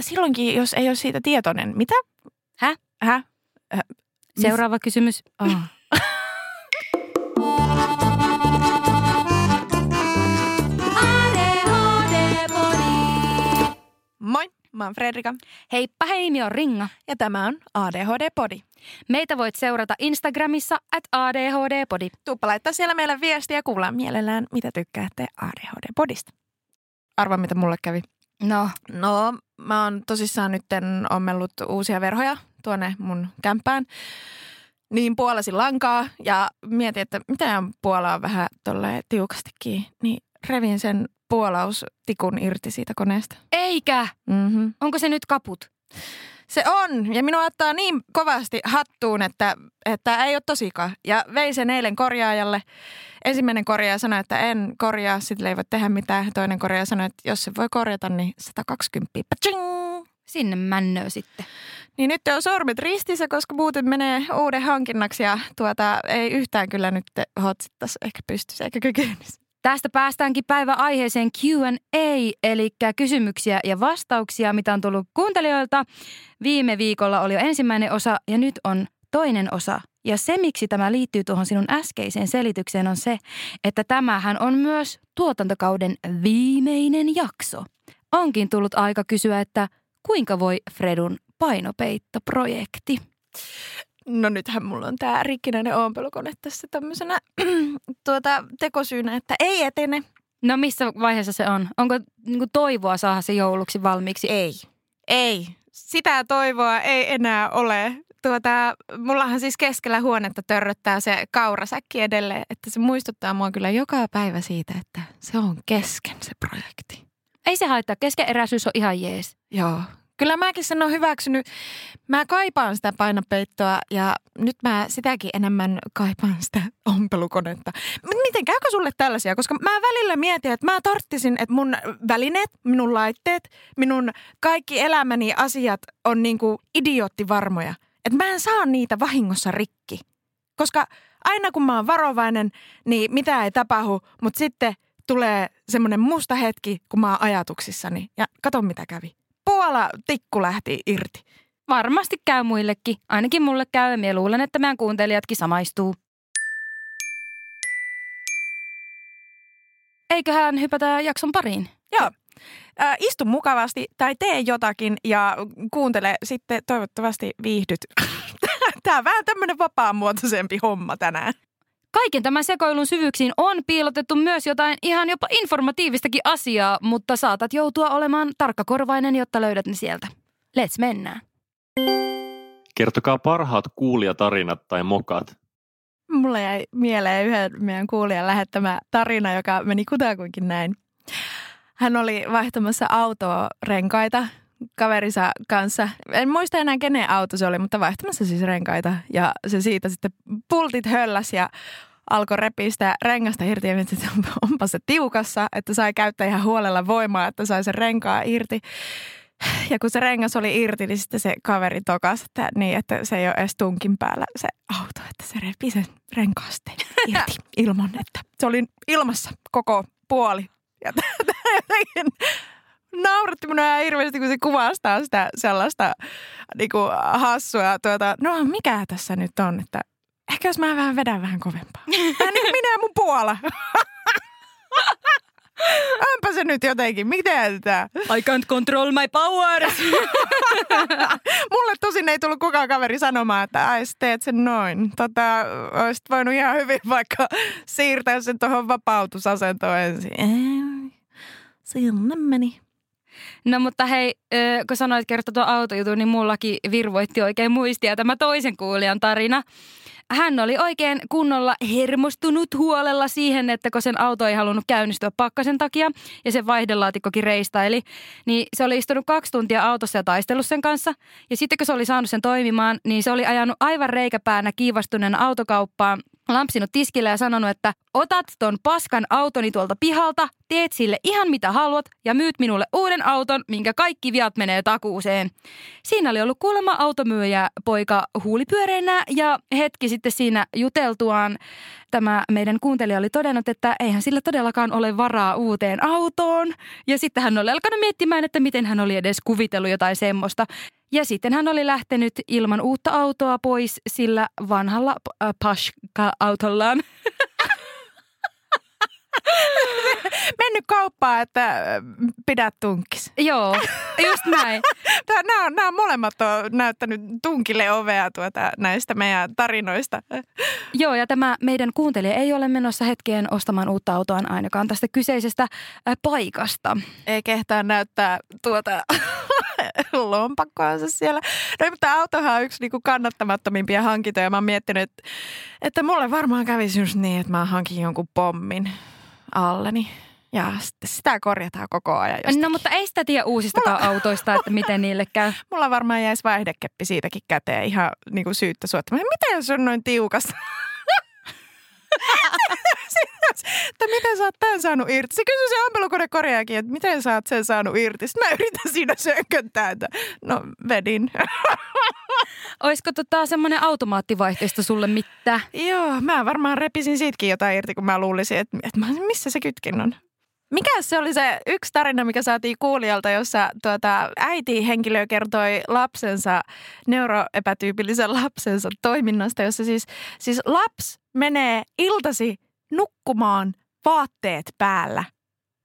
silloinkin, jos ei ole siitä tietoinen. Mitä? Hä? Hä? Äh, Seuraava kysymys. oh. Moi, mä oon Fredrika Heippa hei, minä on Ringa. ja tämä on ADHD-podi. Meitä voit seurata Instagramissa at ADHD-podi. Tuuppa laittaa siellä meille viestiä ja kuullaan mielellään, mitä tykkäätte ADHD-podista. Arva, mitä mulle kävi. No, No, mä oon tosissaan nytten ommellut uusia verhoja tuonne mun kämppään. Niin puolasin lankaa ja mietin, että mitä on puolaa vähän tolle tiukastikin. Niin revin sen puolaustikun irti siitä koneesta. eikä. Mm-hmm. Onko se nyt kaput? Se on, ja minua ottaa niin kovasti hattuun, että, että ei ole tosikaan. Ja vein sen eilen korjaajalle. Ensimmäinen korjaaja sanoi, että en korjaa, sille ei voi tehdä mitään. Toinen korjaaja sanoi, että jos se voi korjata, niin 120. Paching! Sinne männöö sitten. Niin nyt on sormet ristissä, koska muuten menee uuden hankinnaksi ja tuota, ei yhtään kyllä nyt hotsittaisi ehkä pystyisi eikä kykenisi. Tästä päästäänkin päivän aiheeseen Q&A, eli kysymyksiä ja vastauksia, mitä on tullut kuuntelijoilta. Viime viikolla oli jo ensimmäinen osa ja nyt on toinen osa. Ja se, miksi tämä liittyy tuohon sinun äskeiseen selitykseen, on se, että tämähän on myös tuotantokauden viimeinen jakso. Onkin tullut aika kysyä, että kuinka voi Fredun painopeittoprojekti? No nythän mulla on tää rikkinäinen ompelukone tässä tämmöisenä tuota, tekosyynä, että ei etene. No missä vaiheessa se on? Onko niinku toivoa saada se jouluksi valmiiksi? Ei. Ei. Sitä toivoa ei enää ole. Tuota, mullahan siis keskellä huonetta törröttää se kaurasäkki edelleen, että se muistuttaa mua kyllä joka päivä siitä, että se on kesken se projekti. Ei se haittaa, keskeneräisyys on ihan jees. Joo. Kyllä mäkin sen on hyväksynyt. Mä kaipaan sitä painopeittoa ja nyt mä sitäkin enemmän kaipaan sitä ompelukonetta. Miten käykö sulle tällaisia? Koska mä välillä mietin, että mä tarttisin, että mun välineet, minun laitteet, minun kaikki elämäni asiat on niinku idioottivarmoja. Että mä en saa niitä vahingossa rikki. Koska aina kun mä oon varovainen, niin mitä ei tapahdu, mutta sitten tulee semmoinen musta hetki, kun mä oon ajatuksissani. Ja kato mitä kävi. Puola tikku lähti irti. Varmasti käy muillekin. Ainakin mulle käy ja luulen, että meidän kuuntelijatkin samaistuu. Eiköhän hypätä jakson pariin. Joo. Ää, istu mukavasti tai tee jotakin ja kuuntele sitten toivottavasti viihdyt. Tämä on vähän tämmöinen vapaamuotoisempi homma tänään. Kaiken tämän sekoilun syvyyksiin on piilotettu myös jotain ihan jopa informatiivistakin asiaa, mutta saatat joutua olemaan tarkkakorvainen, jotta löydät ne sieltä. Let's mennään. Kertokaa parhaat kuulijatarinat tai mokat. Mulle jäi mieleen yhden meidän kuulijan lähettämä tarina, joka meni kutakuinkin näin. Hän oli vaihtamassa autoa renkaita kaverinsa kanssa. En muista enää kenen auto se oli, mutta vaihtamassa siis renkaita. Ja se siitä sitten pultit hölläs ja alkoi repiä sitä rengasta irti ja mietin, että onpa se tiukassa, että sai käyttää ihan huolella voimaa, että sai sen renkaa irti. Ja kun se rengas oli irti, niin sitten se kaveri tokas, että, niin, että se ei ole edes tunkin päällä se auto, että se repi sen renkaasteen irti ilman, että se oli ilmassa koko puoli. Ja jotenkin nauratti minua ihan hirveästi, kun se kuvastaa sitä sellaista niin kuin hassua. Tuota, no mikä tässä nyt on, että ehkä jos mä vähän vedän vähän kovempaa. Vähän niin kuin minä ja mun Puola. Onpa se nyt jotenkin, miten tämä? I can't control my powers. Mulle tosin ei tullut kukaan kaveri sanomaan, että ai teet sen noin. Tota, olisit voinut ihan hyvin vaikka siirtää sen tuohon vapautusasentoon ensin. Ei, Sinne meni. No mutta hei, kun sanoit kerta tuon autojutun, niin mullakin virvoitti oikein muistia tämä toisen kuulijan tarina. Hän oli oikein kunnolla hermostunut huolella siihen, että kun sen auto ei halunnut käynnistyä pakkasen takia ja sen vaihdelaatikkokin reistaili, niin se oli istunut kaksi tuntia autossa ja taistellut sen kanssa. Ja sitten kun se oli saanut sen toimimaan, niin se oli ajanut aivan reikäpäänä kiivastuneena autokauppaan lampsinut tiskillä ja sanonut, että otat ton paskan autoni tuolta pihalta, teet sille ihan mitä haluat ja myyt minulle uuden auton, minkä kaikki viat menee takuuseen. Siinä oli ollut kuulemma automyyjä poika huulipyöreinä ja hetki sitten siinä juteltuaan tämä meidän kuuntelija oli todennut, että eihän sillä todellakaan ole varaa uuteen autoon. Ja sitten hän oli alkanut miettimään, että miten hän oli edes kuvitellut jotain semmoista. Ja sitten hän oli lähtenyt ilman uutta autoa pois sillä vanhalla äh, Pashka-autollaan. Mennyt kauppaan, että äh, pidät tunkis. Joo, just näin. Nämä, nämä molemmat on näyttänyt tunkille ovea tuota näistä meidän tarinoista. Joo, ja tämä meidän kuuntelija ei ole menossa hetkeen ostamaan uutta autoa ainakaan tästä kyseisestä äh, paikasta. Ei kehtaa näyttää tuota lompakkoansa siellä. No mutta autohan on yksi niinku kannattamattomimpia hankintoja. Mä oon miettinyt, että, että mulle varmaan kävisi just niin, että mä hankin jonkun pommin alleni. Ja sitten sitä korjataan koko ajan. Jostakin. No mutta ei sitä tiedä uusistakaan Mulla... autoista, että miten niille käy. Mulla varmaan jäisi vaihdekeppi siitäkin käteen ihan niin kuin syyttä suottamaan. Miten se on noin tiukasta? Että miten sä oot tämän saanut irti? Se kysyi se ampelukone korjaakin, että miten sä oot sen saanut irti? Sitten mä yritän siinä sököntää, että no vedin. Olisiko tota semmoinen automaattivaihtoehto sulle mitä? Joo, mä varmaan repisin siitäkin jotain irti, kun mä luulisin, että, että missä se kytkin on. Mikä se oli se yksi tarina, mikä saatiin kuulijalta, jossa tuota, äiti henkilö kertoi lapsensa, neuroepätyypillisen lapsensa toiminnasta, jossa siis, siis lapsi menee iltasi nukkumaan vaatteet päällä.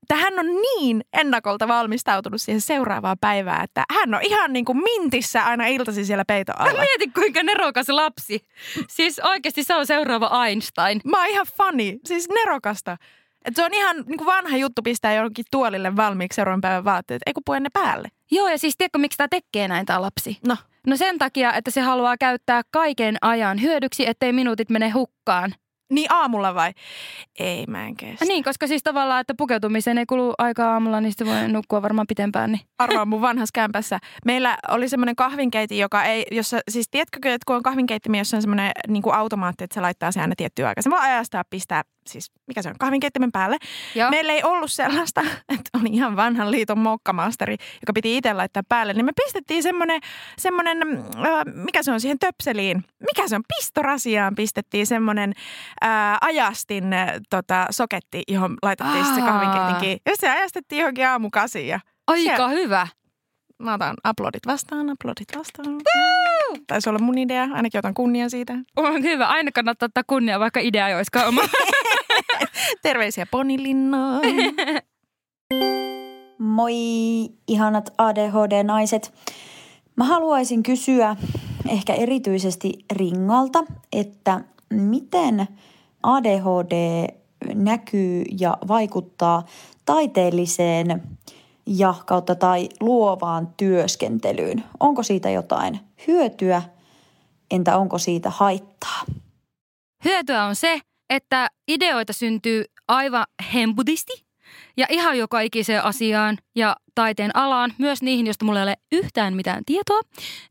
Että hän on niin ennakolta valmistautunut siihen seuraavaan päivään, että hän on ihan niin kuin mintissä aina iltasi siellä peito alla. Mieti kuinka nerokas lapsi. Siis oikeasti se on seuraava Einstein. Mä oon ihan fani, siis nerokasta. Et se on ihan niin kuin vanha juttu pistää jonkin tuolille valmiiksi seuraavan päivän vaatteet, ei kun ne päälle. Joo, ja siis tiedätkö, miksi tämä tekee näin tämä lapsi? No. No sen takia, että se haluaa käyttää kaiken ajan hyödyksi, ettei minuutit mene hukkaan. Niin aamulla vai? Ei, mä en kestä. Niin, koska siis tavallaan, että pukeutumiseen ei kulu aikaa aamulla, niin sitten voi nukkua varmaan pitempään. Niin. Arvaa mun vanhassa kämpässä. Meillä oli semmoinen kahvinkeiti, joka ei, jossa, siis tiedätkö, että kun on kahvinkeittimi, jossa on semmoinen niin automaatti, että se laittaa se aina tiettyä aikaa. Se voi ajastaa pistää siis mikä se on, kahvinkeittimen päälle. Joo. Meillä ei ollut sellaista, että oli ihan vanhan liiton mokkamasteri, joka piti itse laittaa päälle. Niin me pistettiin semmoinen, semmoinen äh, mikä se on siihen töpseliin, mikä se on, pistorasiaan pistettiin semmoinen äh, ajastin äh, tota, soketti, johon laitettiin se kahvinkeitinkin. Ja se ajastettiin johonkin aamukasiin. Ja Aika siellä, hyvä. Mä otan aplodit vastaan, aplodit vastaan. Woo! Taisi olla mun idea, ainakin otan kunnia siitä. On hyvä, aina kannattaa ottaa kunnia, vaikka idea ei olisikaan oma. Terveisiä ponilinnoon. Moi ihanat ADHD-naiset. Mä haluaisin kysyä ehkä erityisesti Ringalta, että miten ADHD näkyy ja vaikuttaa taiteelliseen ja kautta tai luovaan työskentelyyn. Onko siitä jotain hyötyä, entä onko siitä haittaa? Hyötyä on se, että ideoita syntyy aivan hemputisti ja ihan joka ikiseen asiaan ja taiteen alaan, myös niihin, joista mulla ei ole yhtään mitään tietoa,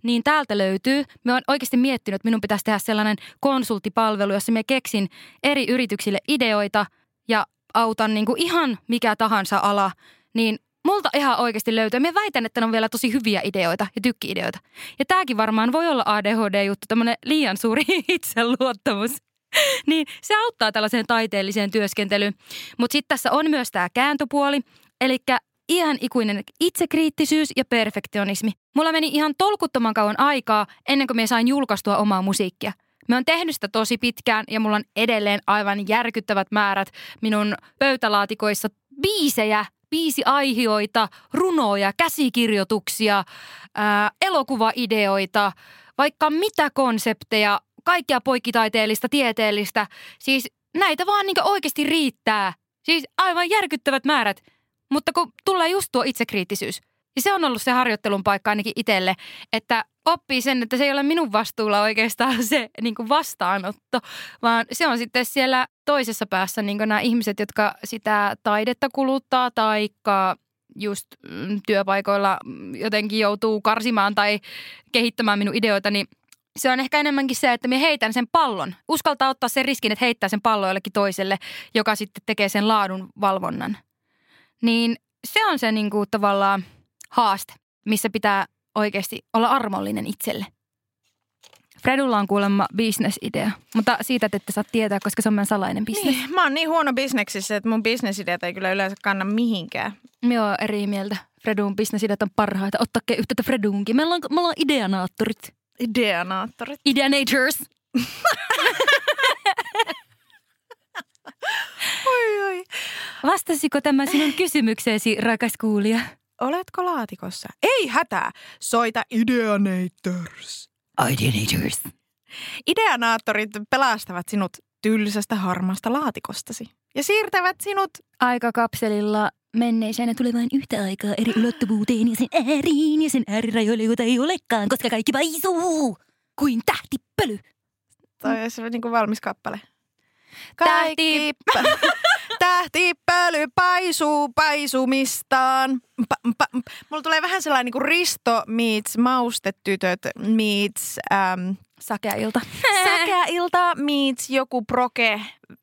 niin täältä löytyy. Mä oon oikeasti miettinyt, että minun pitäisi tehdä sellainen konsulttipalvelu, jossa mä keksin eri yrityksille ideoita ja autan niin kuin ihan mikä tahansa ala, niin multa ihan oikeasti löytyy. Mä väitän, että ne on vielä tosi hyviä ideoita ja tykki-ideoita. Ja tääkin varmaan voi olla ADHD-juttu, tämmöinen liian suuri itseluottamus. niin se auttaa tällaiseen taiteelliseen työskentelyyn. Mutta sitten tässä on myös tämä kääntöpuoli, eli ihan ikuinen itsekriittisyys ja perfektionismi. Mulla meni ihan tolkuttoman kauan aikaa ennen kuin me sain julkaistua omaa musiikkia. Mä oon tehnyt sitä tosi pitkään ja mulla on edelleen aivan järkyttävät määrät minun pöytälaatikoissa biisejä, biisiaihioita, runoja, käsikirjoituksia, ää, elokuvaideoita, vaikka mitä konsepteja, kaikkea poikkitaiteellista, tieteellistä. Siis näitä vaan niin oikeasti riittää. Siis aivan järkyttävät määrät. Mutta kun tulee just tuo itsekriittisyys. Ja se on ollut se harjoittelun paikka ainakin itselle, että oppii sen, että se ei ole minun vastuulla oikeastaan se niin kuin vastaanotto, vaan se on sitten siellä toisessa päässä niin nämä ihmiset, jotka sitä taidetta kuluttaa tai just mm, työpaikoilla jotenkin joutuu karsimaan tai kehittämään minun ideoita, niin Se on ehkä enemmänkin se, että me heitän sen pallon. Uskaltaa ottaa sen riskin, että heittää sen pallon jollekin toiselle, joka sitten tekee sen laadun valvonnan. Niin se on se niin kuin tavallaan haaste, missä pitää oikeasti olla armollinen itselle. Fredulla on kuulemma bisnesidea, mutta siitä te ette saa tietää, koska se on meidän salainen bisnes. Niin, mä oon niin huono bisneksissä, että mun bisnesideat ei kyllä yleensä kanna mihinkään. Joo, eri mieltä. Fredun bisnesideat on parhaita. Ottakaa yhteyttä Freduunkin. Meillä on, me ollaan ideanaattorit. Ideanaattorit. Ideanators. Oi, oi. Vastasiko tämä sinun kysymykseesi, rakas kuulija? Oletko laatikossa? Ei hätää. Soita Ideanators. Ideanators. Ideanaattorit pelastavat sinut tylsästä harmaasta laatikostasi ja siirtävät sinut Aikakapselilla menneeseen ja tulevaan yhtä aikaa eri ulottuvuuteen ja sen ääriin ja sen äärirajoille, joita ei olekaan, koska kaikki paisuu kuin tähtipöly. Toi olisi niin kuin valmis kappale. Tähti- Tähtipöly paisuu paisumistaan. Pa, pa, mulla tulee vähän sellainen niin kuin Risto meets maustetytöt meets äm, Sakea ilta. säkä ilta meets joku proke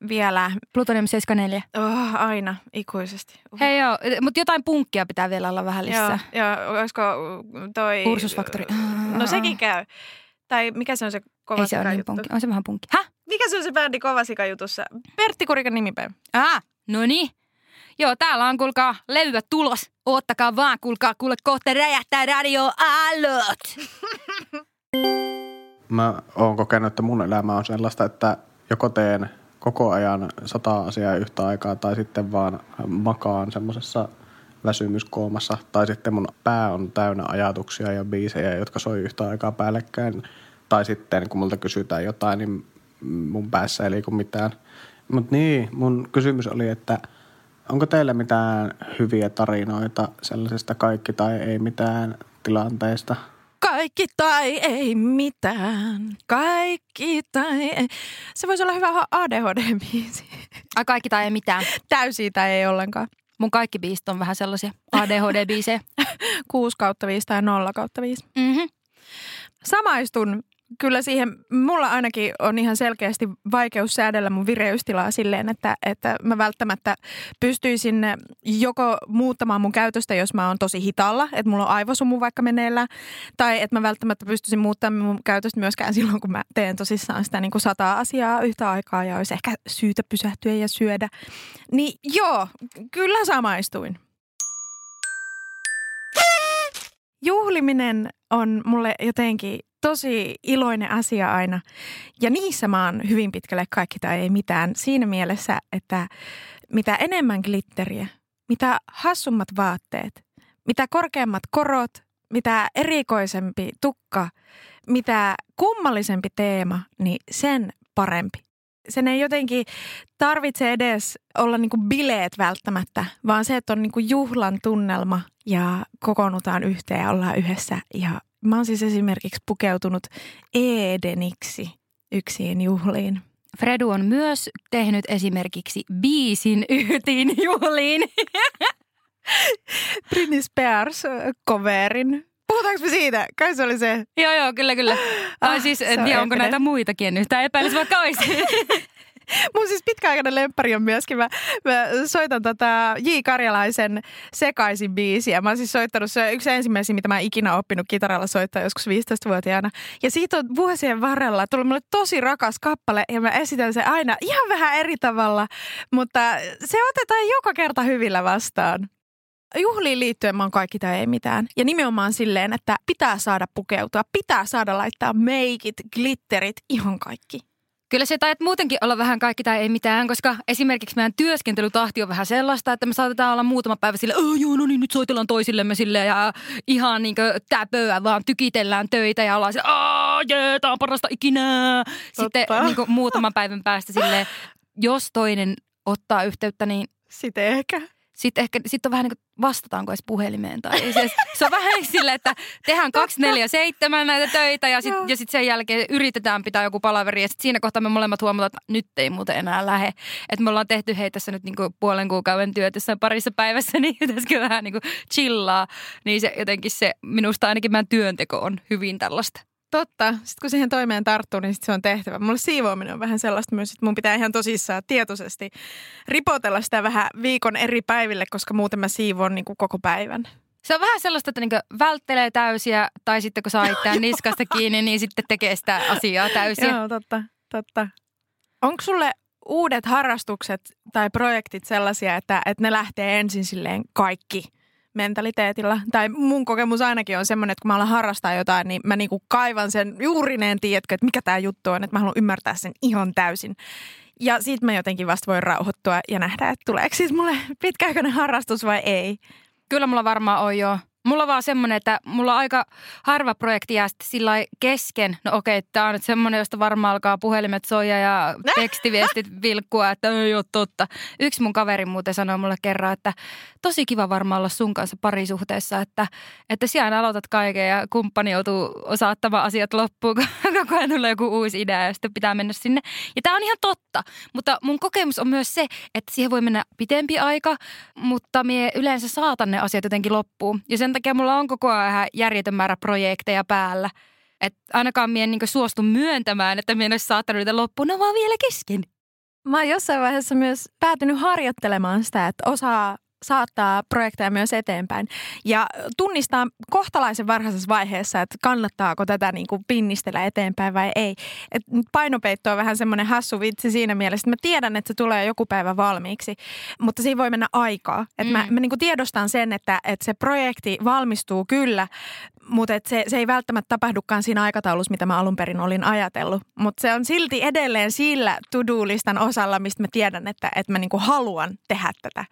vielä. Plutonium 74. Oh, aina, ikuisesti. Uh. Hei joo, mutta jotain punkkia pitää vielä olla vähän lisää. Joo, joo, olisiko toi... Ursusfaktori. No sekin käy. Tai mikä se on se kova Ei se ole niin punkki. On se vähän punkki. Häh? Mikä se on se bändi Kovasika jutussa? Pertti Kurikan nimipäivä. Ah, no niin. Joo, täällä on kuulkaa levyä tulos. Oottakaa vaan, kuulkaa, kuule kohta räjähtää radio aallot. Mä oon kokenut, että mun elämä on sellaista, että joko teen koko ajan sata asiaa yhtä aikaa tai sitten vaan makaan semmoisessa väsymyskoomassa tai sitten mun pää on täynnä ajatuksia ja biisejä, jotka soi yhtä aikaa päällekkäin. Tai sitten kun multa kysytään jotain, niin mun päässä ei liiku mitään. Mutta niin, mun kysymys oli, että onko teillä mitään hyviä tarinoita sellaisesta kaikki tai ei mitään tilanteesta? Kaikki tai ei mitään. Kaikki tai ei. Se voisi olla hyvä ADHD-biisi. Ai kaikki tai ei mitään. Täysiä tai ei ollenkaan. Mun kaikki biisit on vähän sellaisia ADHD-biisejä. 6 kautta 5 tai 0 kautta 5. Mm-hmm. Samaistun kyllä siihen, mulla ainakin on ihan selkeästi vaikeus säädellä mun vireystilaa silleen, että, että mä välttämättä pystyisin joko muuttamaan mun käytöstä, jos mä oon tosi hitaalla, että mulla on aivosumu vaikka meneillään, tai että mä välttämättä pystyisin muuttamaan mun käytöstä myöskään silloin, kun mä teen tosissaan sitä niin kuin sataa asiaa yhtä aikaa ja olisi ehkä syytä pysähtyä ja syödä. Niin joo, kyllä samaistuin. Juhliminen on mulle jotenkin tosi iloinen asia aina. Ja niissä mä oon hyvin pitkälle kaikki tai ei mitään siinä mielessä, että mitä enemmän glitteriä, mitä hassummat vaatteet, mitä korkeammat korot, mitä erikoisempi tukka, mitä kummallisempi teema, niin sen parempi. Sen ei jotenkin tarvitse edes olla niinku bileet välttämättä, vaan se, että on niinku juhlan tunnelma ja kokoonnutaan yhteen ja ollaan yhdessä ja Mä oon siis esimerkiksi pukeutunut Edeniksi yksiin juhliin. Fredu on myös tehnyt esimerkiksi biisin yhtiin juhliin. Britney Spears coverin. Puhutaanko me siitä? Kai se oli se. joo, joo, kyllä, kyllä. Tai Ah, siis, en on tiedä, onko eeppinen. näitä muitakin yhtään epäilys vaikka olisi. Mun siis pitkäaikainen lemppari on myöskin, mä, mä soitan tota J. Karjalaisen sekaisin biisiä. Mä oon siis soittanut, se on yksi ensimmäisiä, mitä mä ikinä oppinut kitaralla soittaa joskus 15-vuotiaana. Ja siitä on vuosien varrella tullut mulle tosi rakas kappale ja mä esitän se aina ihan vähän eri tavalla, mutta se otetaan joka kerta hyvillä vastaan. Juhliin liittyen mä oon kaikki tai ei mitään. Ja nimenomaan silleen, että pitää saada pukeutua, pitää saada laittaa meikit, glitterit, ihan kaikki. Kyllä se taidat muutenkin olla vähän kaikki tai ei mitään, koska esimerkiksi meidän työskentelytahti on vähän sellaista, että me saatetaan olla muutama päivä sille, oh, joo, no niin, nyt soitellaan toisillemme sille ja ihan niin täpöä vaan tykitellään töitä ja ollaan sille, aah, jee, tää on parasta ikinä. Sitten Totta. niin muutaman päivän päästä sille, jos toinen ottaa yhteyttä, niin Sitten ehkä. Sitten ehkä sit on vähän niin kuin vastataanko edes puhelimeen. Tai se, se on vähän silleen, että tehdään 247 näitä töitä ja sitten ja sit sen jälkeen yritetään pitää joku palaveri. Ja sitten siinä kohtaa me molemmat huomataan, että nyt ei muuten enää lähe. Että me ollaan tehty hei tässä nyt niinku puolen kuukauden työt jossain parissa päivässä, niin pitäisikö vähän niinku chillaa. Niin se jotenkin se, minusta ainakin meidän työnteko on hyvin tällaista. Totta. Sitten kun siihen toimeen tarttuu, niin sit se on tehtävä. Mulle siivoaminen on vähän sellaista myös, että mun pitää ihan tosissaan tietoisesti ripotella sitä vähän viikon eri päiville, koska muuten mä siivoon niin kuin koko päivän. Se on vähän sellaista, että niinku välttelee täysiä tai sitten kun saa itseään niskasta kiinni, niin sitten tekee sitä asiaa täysin. Joo, totta, totta. Onko sulle uudet harrastukset tai projektit sellaisia, että, että ne lähtee ensin silleen kaikki mentaliteetilla? Tai mun kokemus ainakin on semmoinen, että kun mä alan harrastaa jotain, niin mä niinku kaivan sen juurineen, tiedätkö, että mikä tämä juttu on, että mä haluan ymmärtää sen ihan täysin. Ja siitä mä jotenkin vasta voin rauhoittua ja nähdä, että tuleeko siis mulle pitkäaikainen harrastus vai ei. Kyllä mulla varmaan on jo. Mulla on vaan semmoinen, että mulla on aika harva projekti jää sitten sillä kesken. No okei, tämä on nyt semmoinen, josta varmaan alkaa puhelimet soija ja tekstiviestit vilkkua, että ei ole totta. Yksi mun kaveri muuten sanoi mulle kerran, että tosi kiva varmaan olla sun kanssa parisuhteessa, että, että siellä aloitat kaiken ja kumppani joutuu osaattamaan asiat loppuun, kun koko ajan tulee joku uusi idea ja sitten pitää mennä sinne. Ja tämä on ihan totta, mutta mun kokemus on myös se, että siihen voi mennä pitempi aika, mutta mie yleensä saatan ne asiat jotenkin loppuun. Ja sen takia mulla on koko ajan ihan järjetön määrä projekteja päällä. Että ainakaan mie en niin suostu myöntämään, että mie en olisi saattanut niitä loppuun, ne on vaan vielä kesken. Mä oon jossain vaiheessa myös päätynyt harjoittelemaan sitä, että osaa saattaa projekteja myös eteenpäin. Ja tunnistaa kohtalaisen varhaisessa vaiheessa, että kannattaako tätä niin kuin pinnistellä eteenpäin vai ei. Et painopeitto on vähän semmoinen hassu vitsi siinä mielessä, että mä tiedän, että se tulee joku päivä valmiiksi, mutta siinä voi mennä aikaa. Et mm. Mä, mä niin kuin tiedostan sen, että, että se projekti valmistuu kyllä, mutta et se, se ei välttämättä tapahdukaan siinä aikataulussa, mitä mä alun perin olin ajatellut. Mutta se on silti edelleen sillä to-do-listan osalla, mistä mä tiedän, että, että mä niinku haluan tehdä tätä.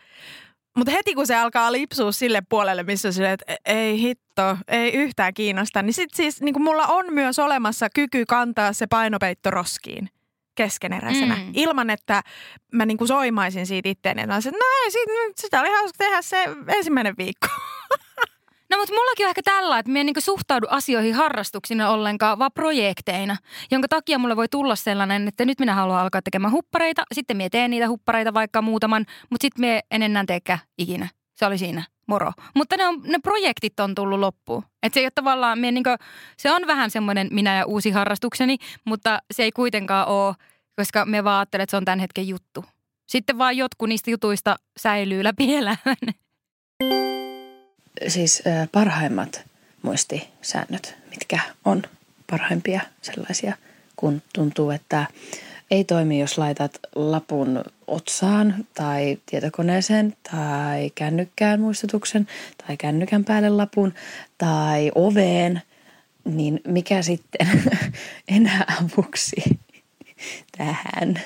Mutta heti kun se alkaa lipsua sille puolelle, missä se, että ei hitto, ei yhtään kiinnosta, niin sitten siis niin mulla on myös olemassa kyky kantaa se painopeitto roskiin keskeneräisenä. Mm. Ilman, että mä niin kuin soimaisin siitä itteeni. Että no ei, sitä oli hauska tehdä se ensimmäinen viikko. No mutta mullakin on ehkä tällä, että mä en niin suhtaudu asioihin harrastuksina ollenkaan, vaan projekteina, jonka takia mulle voi tulla sellainen, että nyt minä haluan alkaa tekemään huppareita, sitten mä teen niitä huppareita vaikka muutaman, mutta sitten mä en enää teekään ikinä. Se oli siinä, moro. Mutta ne, on, ne projektit on tullut loppuun. Et se ei ole tavallaan, niin kuin, se on vähän semmoinen minä ja uusi harrastukseni, mutta se ei kuitenkaan ole, koska me vaan ajattelen, että se on tämän hetken juttu. Sitten vaan jotkut niistä jutuista säilyy läpi elämän siis parhaimmat muistisäännöt, mitkä on parhaimpia sellaisia, kun tuntuu, että ei toimi, jos laitat lapun otsaan tai tietokoneeseen tai kännykkään muistutuksen tai kännykän päälle lapun tai oveen, niin mikä sitten enää avuksi tähän?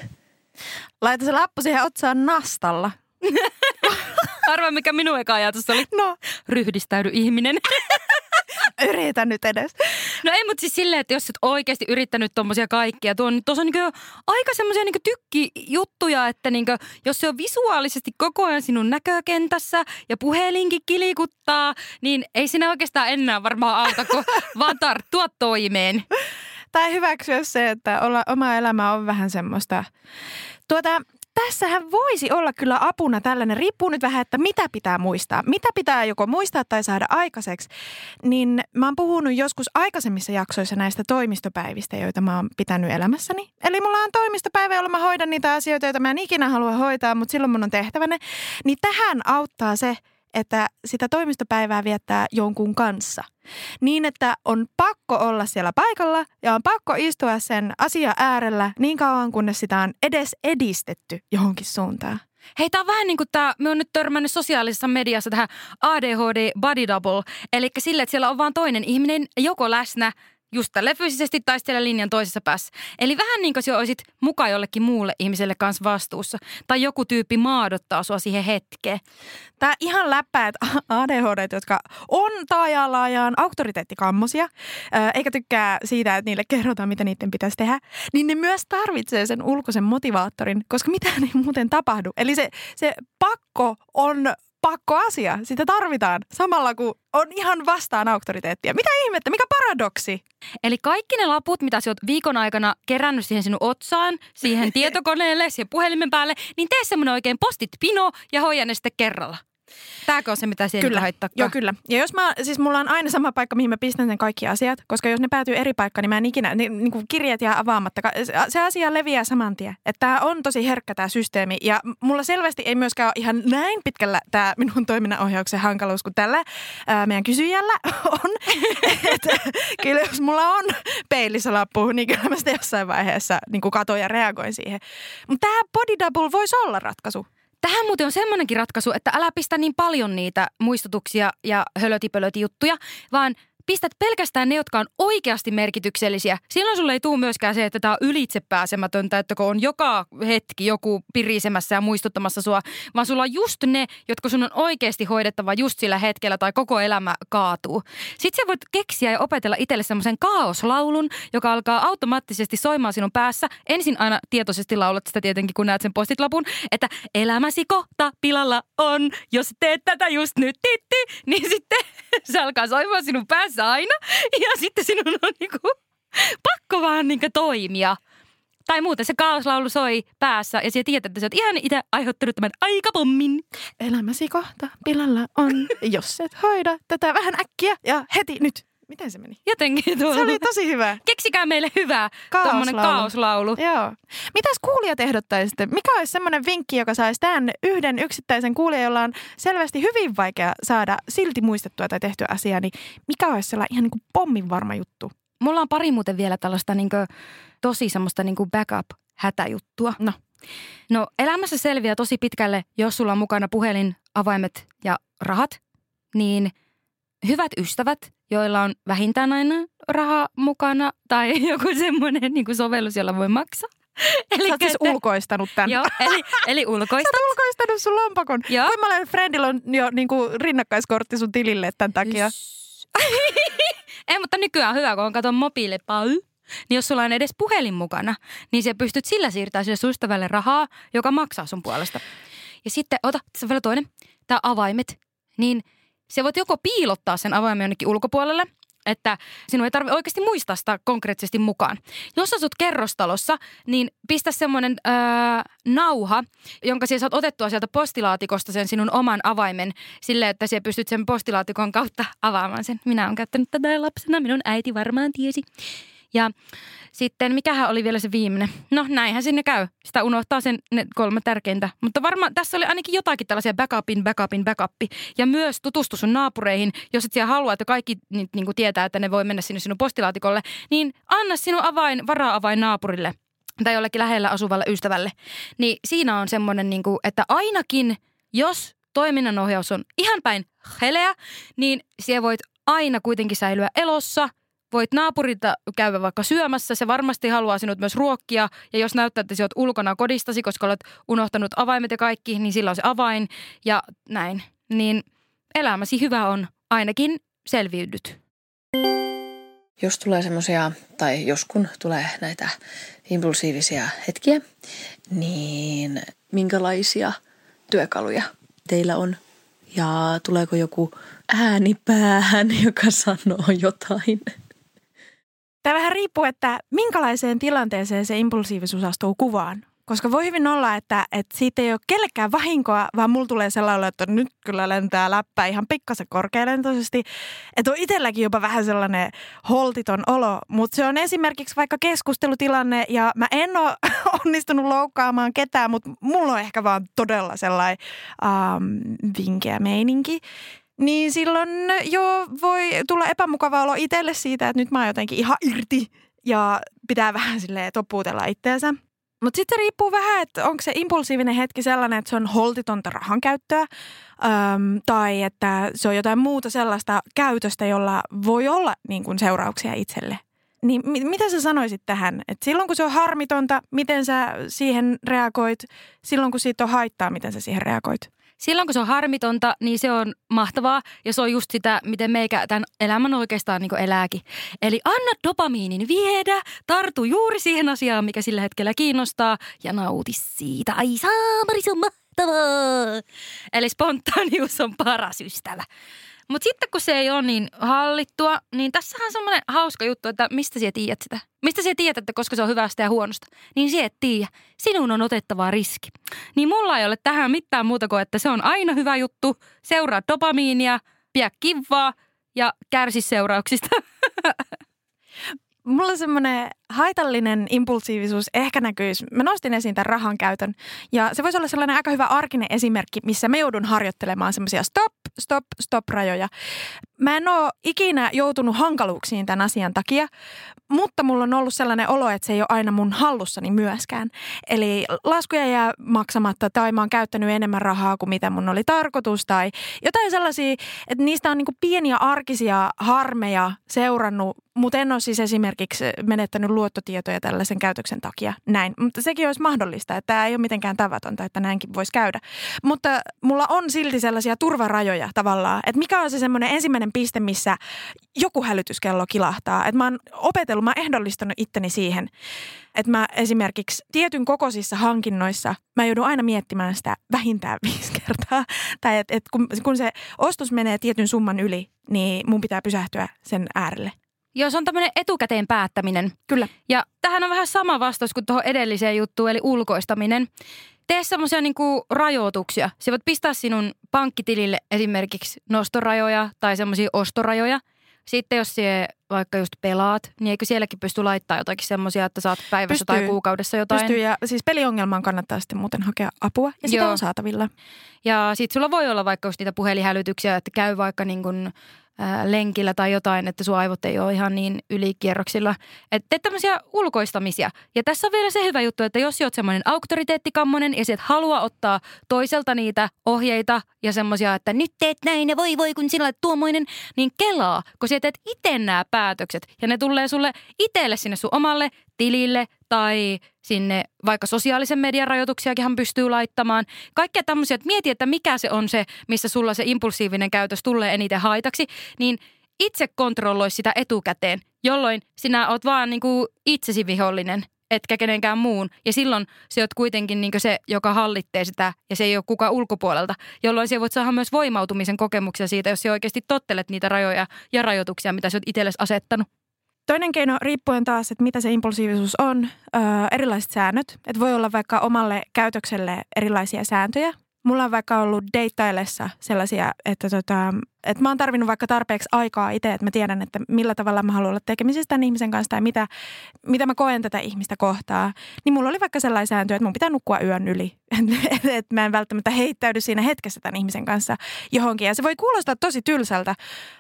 Laita se lappu siihen otsaan nastalla. Arvaa, mikä minun eka ajatus oli. No. Ryhdistäydy ihminen. Yritä nyt edes. No ei, mutta siis silleen, että jos et oikeasti yrittänyt tommosia kaikkia, tuo on, tuossa on niin aika semmoisia niin tykkijuttuja, että niin jos se on visuaalisesti koko ajan sinun näkökentässä ja puhelinkin kilikuttaa, niin ei siinä oikeastaan enää varmaan auta, kun vaan tarttua toimeen. Tai hyväksyä se, että olla, oma elämä on vähän semmoista. Tuota, tässähän voisi olla kyllä apuna tällainen, riippuu nyt vähän, että mitä pitää muistaa. Mitä pitää joko muistaa tai saada aikaiseksi. Niin mä oon puhunut joskus aikaisemmissa jaksoissa näistä toimistopäivistä, joita mä oon pitänyt elämässäni. Eli mulla on toimistopäivä, jolla mä hoidan niitä asioita, joita mä en ikinä halua hoitaa, mutta silloin mun on tehtävänä. Niin tähän auttaa se, että sitä toimistopäivää viettää jonkun kanssa. Niin, että on pakko olla siellä paikalla ja on pakko istua sen asia äärellä niin kauan, kunnes sitä on edes edistetty johonkin suuntaan. Hei, tämä on vähän niin kuin tämä, me on nyt törmännyt sosiaalisessa mediassa tähän ADHD body double. Eli sille, että siellä on vain toinen ihminen joko läsnä just tälle fyysisesti tai sitten linjan toisessa päässä. Eli vähän niin kuin sinä olisit mukaan jollekin muulle ihmiselle kanssa vastuussa. Tai joku tyyppi maadottaa sua siihen hetkeen. Tämä ihan läppäät ADHD, jotka on taajallaajaan auktoriteettikammosia, eikä tykkää siitä, että niille kerrotaan, mitä niiden pitäisi tehdä, niin ne myös tarvitsee sen ulkoisen motivaattorin, koska mitään ei muuten tapahdu. Eli se, se pakko on pakko asia. Sitä tarvitaan samalla kun on ihan vastaan auktoriteettia. Mitä ihmettä? Mikä paradoksi? Eli kaikki ne laput, mitä sä oot viikon aikana kerännyt siihen sinun otsaan, siihen tietokoneelle, siihen puhelimen päälle, niin tee semmoinen oikein postit pino ja hoida ne sitten kerralla. Tääkö on se, mitä siellä Kyllä, haittaa? joo kyllä. Ja jos mä, siis mulla on aina sama paikka, mihin mä pistän sen kaikki asiat, koska jos ne päätyy eri paikkaan, niin mä en ikinä, niin, niin kuin kirjat jää avaamatta. Se- asia leviää saman tien. Että tää on tosi herkkä tämä systeemi ja mulla selvästi ei myöskään ole ihan näin pitkällä tämä minun toiminnanohjauksen hankaluus kuin tällä ää, meidän kysyjällä on. että kyllä jos mulla on peilissä lappu, niin kyllä mä sitä jossain vaiheessa niin kuin katoin ja reagoin siihen. Mutta tämä body double voisi olla ratkaisu. Tähän muuten on semmoinenkin ratkaisu, että älä pistä niin paljon niitä muistutuksia ja hölötipölöti juttuja, vaan pistät pelkästään ne, jotka on oikeasti merkityksellisiä. Silloin sulle ei tule myöskään se, että tämä on ylitsepääsemätöntä, että kun on joka hetki joku pirisemässä ja muistuttamassa sua, vaan sulla on just ne, jotka sun on oikeasti hoidettava just sillä hetkellä tai koko elämä kaatuu. Sitten sä voit keksiä ja opetella itselle semmoisen kaoslaulun, joka alkaa automaattisesti soimaan sinun päässä. Ensin aina tietoisesti laulat sitä tietenkin, kun näet sen postitlapun, että elämäsi kohta pilalla on, jos teet tätä just nyt, titti, niin sitten se alkaa soimaan sinun päässä aina ja sitten sinun on niinku pakko vaan niinku toimia. Tai muuten se kaoslaulu soi päässä ja sinä tiedät, että sä oot ihan itse aiheuttanut tämän aikapommin. Elämäsi kohta pilalla on, jos et hoida tätä vähän äkkiä ja heti nyt. Miten se meni? Jotenkin tuolla. Se oli tosi hyvä. Keksikää meille hyvä tommonen Kaoslaulu. kaoslaulu. Joo. Mitäs kuulijat ehdottaisitte? Mikä olisi semmoinen vinkki, joka saisi tämän yhden yksittäisen kuulijan, jolla on selvästi hyvin vaikea saada silti muistettua tai tehtyä asiaa, niin mikä olisi sellainen ihan niin kuin pommin varma juttu? Mulla on pari muuten vielä tällaista niin tosi semmoista niin backup-hätäjuttua. No. No elämässä selviää tosi pitkälle, jos sulla on mukana puhelin, avaimet ja rahat, niin hyvät ystävät, joilla on vähintään aina raha mukana tai joku semmoinen niin sovellus, jolla voi maksaa. Eli Sä oot siis ulkoistanut tämän. Joo, eli, eli ulkoista. Sä oot ulkoistanut sun lompakon. Joo. Kuinka monen friendillä on jo niin kuin rinnakkaiskortti sun tilille tämän takia? Ei, mutta nykyään on hyvä, kun on katon mobiilipau. Niin jos sulla on edes puhelin mukana, niin sä pystyt sillä siirtämään sille sun ystävälle rahaa, joka maksaa sun puolesta. Ja sitten, ota, tässä on vielä toinen, tämä avaimet. Niin se voit joko piilottaa sen avaimen jonnekin ulkopuolelle, että sinun ei tarvitse oikeasti muistaa sitä konkreettisesti mukaan. Jos asut kerrostalossa, niin pistä semmoinen öö, nauha, jonka sinä saat otettua sieltä postilaatikosta sen sinun oman avaimen sille, että sinä pystyt sen postilaatikon kautta avaamaan sen. Minä olen käyttänyt tätä lapsena, minun äiti varmaan tiesi. Ja sitten, mikähän oli vielä se viimeinen? No näinhän sinne käy. Sitä unohtaa sen ne kolme tärkeintä. Mutta varmaan tässä oli ainakin jotakin tällaisia backupin, backupin, backupi. Ja myös tutustu sun naapureihin. Jos et siellä halua, että kaikki niin, niin kuin tietää, että ne voi mennä sinne sinun postilaatikolle, niin anna sinun avain, vara-avain naapurille tai jollekin lähellä asuvalle ystävälle. Niin siinä on semmoinen, niin kuin, että ainakin jos toiminnanohjaus on ihan päin heleä, niin siellä voit aina kuitenkin säilyä elossa – voit naapurilta käydä vaikka syömässä, se varmasti haluaa sinut myös ruokkia. Ja jos näyttää, että sinä olet ulkona kodistasi, koska olet unohtanut avaimet ja kaikki, niin sillä on se avain ja näin. Niin elämäsi hyvä on, ainakin selviydyt. Jos tulee semmoisia, tai jos kun tulee näitä impulsiivisia hetkiä, niin minkälaisia työkaluja teillä on? Ja tuleeko joku ääni päähän, joka sanoo jotain? Tämä vähän riippuu, että minkälaiseen tilanteeseen se impulsiivisuus astuu kuvaan. Koska voi hyvin olla, että, että siitä ei ole kellekään vahinkoa, vaan mulla tulee sellainen, että nyt kyllä lentää läppä ihan pikkasen korkealentoisesti. Että on itselläkin jopa vähän sellainen holtiton olo. Mutta se on esimerkiksi vaikka keskustelutilanne ja mä en ole onnistunut loukkaamaan ketään, mutta mulla on ehkä vaan todella sellainen um, vinkeä meininki. Niin silloin jo voi tulla epämukava olo itselle siitä, että nyt mä oon jotenkin ihan irti ja pitää vähän silleen topuutella itteensä. Mutta sitten riippuu vähän, että onko se impulsiivinen hetki sellainen, että se on holtitonta rahan käyttöä äm, tai että se on jotain muuta sellaista käytöstä, jolla voi olla niin kuin seurauksia itselle. Niin mi- mitä sä sanoisit tähän? Et silloin kun se on harmitonta, miten sä siihen reagoit? Silloin kun siitä on haittaa, miten sä siihen reagoit? Silloin kun se on harmitonta, niin se on mahtavaa ja se on just sitä, miten meikä tämän elämän oikeastaan niin elääkin. Eli anna dopamiinin viedä, tartu juuri siihen asiaan, mikä sillä hetkellä kiinnostaa ja nauti siitä. Ai saamari, se on mahtavaa! Eli spontaanius on paras ystävä. Mutta sitten kun se ei ole niin hallittua, niin tässä on semmoinen hauska juttu, että mistä sä tiedät sitä. Mistä sä tiedät, että koska se on hyvästä ja huonosta. Niin sä et tiedä. Sinun on otettava riski. Niin mulla ei ole tähän mitään muuta kuin, että se on aina hyvä juttu. Seuraa dopamiinia, pidä kivaa ja kärsi seurauksista. Mulla semmoinen haitallinen impulsiivisuus ehkä näkyisi. Mä nostin esiin tämän rahan käytön ja se voisi olla sellainen aika hyvä arkinen esimerkki, missä me joudun harjoittelemaan semmoisia stop, stop, stop rajoja. Mä en ole ikinä joutunut hankaluuksiin tämän asian takia, mutta mulla on ollut sellainen olo, että se ei ole aina mun hallussani myöskään. Eli laskuja jää maksamatta tai mä oon käyttänyt enemmän rahaa kuin mitä mun oli tarkoitus tai jotain sellaisia, että niistä on niinku pieniä arkisia harmeja seurannut, mutta en ole siis esimerkiksi menettänyt luottotietoja tällaisen käytöksen takia näin. Mutta sekin olisi mahdollista, että tämä ei ole mitenkään tavatonta, että näinkin voisi käydä. Mutta mulla on silti sellaisia turvarajoja tavallaan, että mikä on se semmoinen ensimmäinen piste, missä joku hälytyskello kilahtaa. Että mä oon opetellut, mä oon ehdollistanut itteni siihen, että mä esimerkiksi tietyn kokoisissa hankinnoissa mä joudun aina miettimään sitä vähintään viisi kertaa. Tai että et kun, kun se ostos menee tietyn summan yli, niin mun pitää pysähtyä sen äärelle. Joo, se on tämmöinen etukäteen päättäminen. Kyllä. Ja tähän on vähän sama vastaus kuin tuohon edelliseen juttuun, eli ulkoistaminen. Tee semmoisia niinku rajoituksia. Sä voit pistää sinun pankkitilille esimerkiksi nostorajoja tai semmoisia ostorajoja. Sitten jos sie vaikka just pelaat, niin eikö sielläkin pysty laittaa jotakin semmoisia, että saat päivässä Pystyy. tai kuukaudessa jotain. Pystyy ja siis peliongelmaan kannattaa sitten muuten hakea apua ja sitä Joo. on saatavilla. Ja sitten sulla voi olla vaikka just niitä puhelinhälytyksiä, että käy vaikka niin kuin, ää, lenkillä tai jotain, että sun aivot ei ole ihan niin ylikierroksilla. Että teet tämmöisiä ulkoistamisia. Ja tässä on vielä se hyvä juttu, että jos oot semmoinen auktoriteettikammonen ja sä et halua ottaa toiselta niitä ohjeita ja semmoisia, että nyt teet näin ja voi voi kun sinä olet tuommoinen, niin kelaa, kun sä teet itse nämä päätökset ja ne tulee sulle itselle sinne sun omalle tilille tai sinne vaikka sosiaalisen median rajoituksiakin pystyy laittamaan. Kaikkea tämmöisiä, että mieti, että mikä se on se, missä sulla se impulsiivinen käytös tulee eniten haitaksi, niin itse kontrolloi sitä etukäteen, jolloin sinä oot vaan niin kuin itsesi vihollinen, etkä kenenkään muun. Ja silloin se oot kuitenkin niin se, joka hallitsee sitä ja se ei ole kukaan ulkopuolelta, jolloin se voit saada myös voimautumisen kokemuksia siitä, jos sä oikeasti tottelet niitä rajoja ja rajoituksia, mitä sä oot itsellesi asettanut. Toinen keino riippuen taas, että mitä se impulsiivisuus on, öö, erilaiset säännöt. Että voi olla vaikka omalle käytökselle erilaisia sääntöjä. Mulla on vaikka ollut deittaillessa sellaisia, että, tota, että mä oon tarvinnut vaikka tarpeeksi aikaa itse, että mä tiedän, että millä tavalla mä haluan olla tekemisissä tämän ihmisen kanssa tai mitä, mitä mä koen tätä ihmistä kohtaa. Niin mulla oli vaikka sellainen sääntö, että mun pitää nukkua yön yli. Että et mä en välttämättä heittäydy siinä hetkessä tämän ihmisen kanssa johonkin. Ja se voi kuulostaa tosi tylsältä,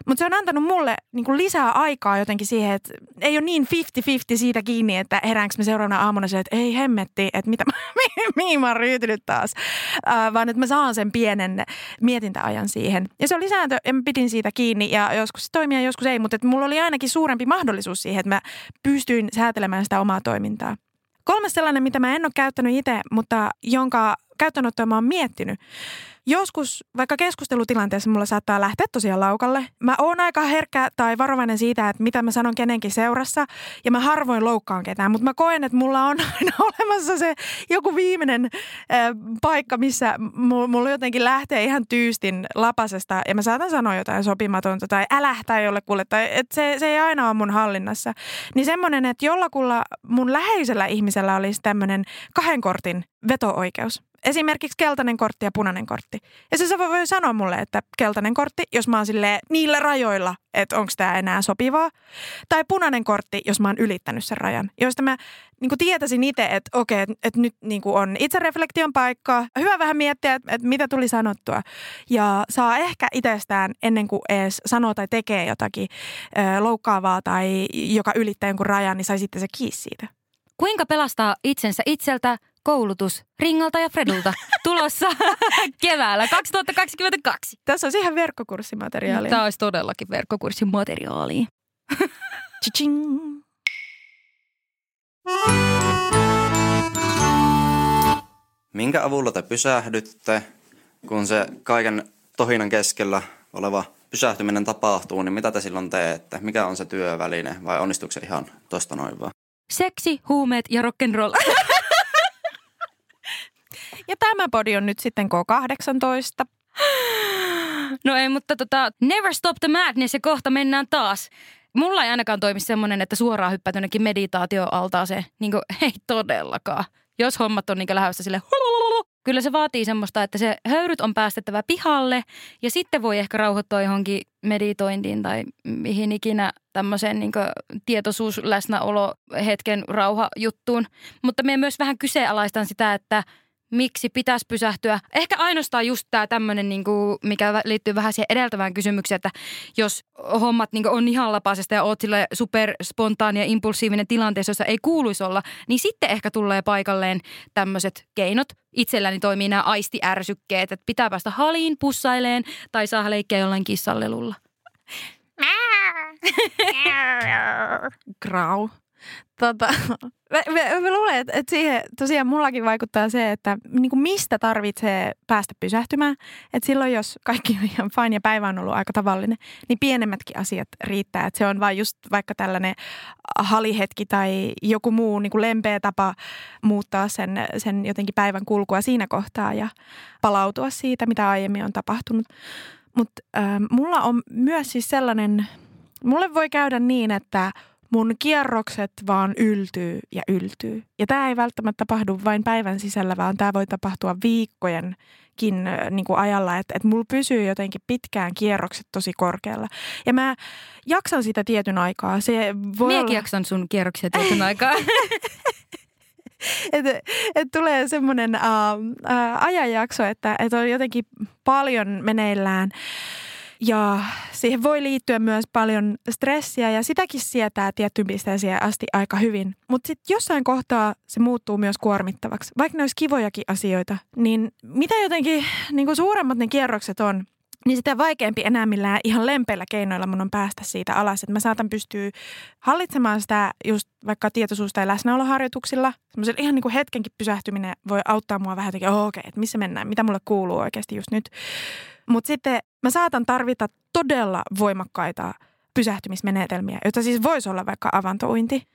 mutta se on antanut mulle niin kuin lisää aikaa jotenkin siihen, että ei ole niin 50-50 siitä kiinni, että heräänkö mä seuraavana aamuna se, että ei hemmetti, että mitä mä, mihin mä oon ryytynyt taas. Äh, vaan että mä saan sen pienen mietintäajan siihen. Ja se oli sääntö mä pidin siitä kiinni ja joskus se toimii ja joskus ei, mutta että mulla oli ainakin suurempi mahdollisuus siihen, että mä pystyin säätelemään sitä omaa toimintaa. Kolmas sellainen, mitä mä en ole käyttänyt itse, mutta jonka käyttöönottoa mä oon miettinyt. Joskus vaikka keskustelutilanteessa mulla saattaa lähteä tosiaan laukalle. Mä oon aika herkkä tai varovainen siitä, että mitä mä sanon kenenkin seurassa. Ja mä harvoin loukkaan ketään, mutta mä koen, että mulla on aina olemassa se joku viimeinen äh, paikka, missä mulla, jotenkin lähtee ihan tyystin lapasesta. Ja mä saatan sanoa jotain sopimatonta tai älähtää jollekulle. Tai että se, se ei aina ole mun hallinnassa. Niin semmoinen, että jollakulla mun läheisellä ihmisellä olisi tämmöinen kahden kortin veto-oikeus. Esimerkiksi keltainen kortti ja punainen kortti. Ja se voi voi sanoa mulle, että keltainen kortti, jos mä oon silleen niillä rajoilla, että onko tämä enää sopivaa. Tai punainen kortti, jos mä oon ylittänyt sen rajan. Josta mä niin tietäisin itse, että okei, että, että nyt niin on itsereflektion paikka. Hyvä vähän miettiä, että, että mitä tuli sanottua. Ja saa ehkä itsestään ennen kuin edes sanoo tai tekee jotakin ö, loukkaavaa tai joka ylittää jonkun rajan, niin sai sitten se kiinni siitä. Kuinka pelastaa itsensä itseltä koulutus Ringalta ja Fredulta tulossa keväällä 2022. Tässä on ihan verkkokurssimateriaalia. Tämä olisi todellakin. Chiching. Minkä avulla te pysähdytte, kun se kaiken tohinan keskellä oleva pysähtyminen tapahtuu, niin mitä te silloin teette? Mikä on se työväline vai onnistuuko se ihan tosta noin vaan? Seksi, huumeet ja rock'n'roll. Ja tämä podi on nyt sitten K18. No ei, mutta tota, never stop the madness ja kohta mennään taas. Mulla ei ainakaan toimi semmoinen, että suoraan hyppää jonnekin meditaatioaltaaseen. Niin kuin, ei todellakaan. Jos hommat on niin lähdössä sille Kyllä se vaatii semmoista, että se höyryt on päästettävä pihalle ja sitten voi ehkä rauhoittua johonkin meditointiin tai mihin ikinä tämmöiseen niin tietoisuus, läsnäolo, hetken rauhajuttuun. Mutta me myös vähän kyseenalaistan sitä, että – miksi pitäisi pysähtyä. Ehkä ainoastaan just tämä tämmöinen, niin mikä liittyy vähän siihen edeltävään kysymykseen, että jos hommat niin on ihan lapasesta ja oot sille superspontaani ja impulsiivinen tilanteessa, jossa ei kuuluisi olla, niin sitten ehkä tulee paikalleen tämmöiset keinot. Itselläni toimii nämä aistiärsykkeet, että pitää päästä haliin, pussaileen tai saa leikkiä jollain kissallelulla. Grau. Tota, mä, mä, mä luulen, että, että siihen tosiaan mullakin vaikuttaa se, että niin kuin mistä tarvitsee päästä pysähtymään. Että silloin, jos kaikki on ihan fine ja päivä on ollut aika tavallinen, niin pienemmätkin asiat riittää. Että se on vain just vaikka tällainen halihetki tai joku muu niin kuin lempeä tapa muuttaa sen, sen jotenkin päivän kulkua siinä kohtaa ja palautua siitä, mitä aiemmin on tapahtunut. Mutta äh, mulla on myös siis sellainen, mulle voi käydä niin, että – mun kierrokset vaan yltyy ja yltyy. Ja tämä ei välttämättä tapahdu vain päivän sisällä, vaan tämä voi tapahtua viikkojenkin niin kuin ajalla, että, että mulla pysyy jotenkin pitkään kierrokset tosi korkealla. Ja mä jaksan sitä tietyn aikaa. Se voi Miekin olla... jaksan sun kierroksia tietyn aikaa. että et tulee semmoinen uh, uh, ajanjakso, että et on jotenkin paljon meneillään ja siihen voi liittyä myös paljon stressiä ja sitäkin sietää tiettyyn pisteeseen asti aika hyvin. Mutta sitten jossain kohtaa se muuttuu myös kuormittavaksi. Vaikka ne olisi kivojakin asioita, niin mitä jotenkin niin kuin suuremmat ne kierrokset on, niin sitä vaikeampi enää millään ihan lempeillä keinoilla mun on päästä siitä alas. Että mä saatan pystyä hallitsemaan sitä just vaikka tietoisuus- tai läsnäoloharjoituksilla. Semmoisella ihan niin kuin hetkenkin pysähtyminen voi auttaa mua vähän jotenkin, oh, okei, okay, että missä mennään, mitä mulle kuuluu oikeasti just nyt. Mutta sitten mä saatan tarvita todella voimakkaita pysähtymismenetelmiä, joita siis voisi olla vaikka avantouinti,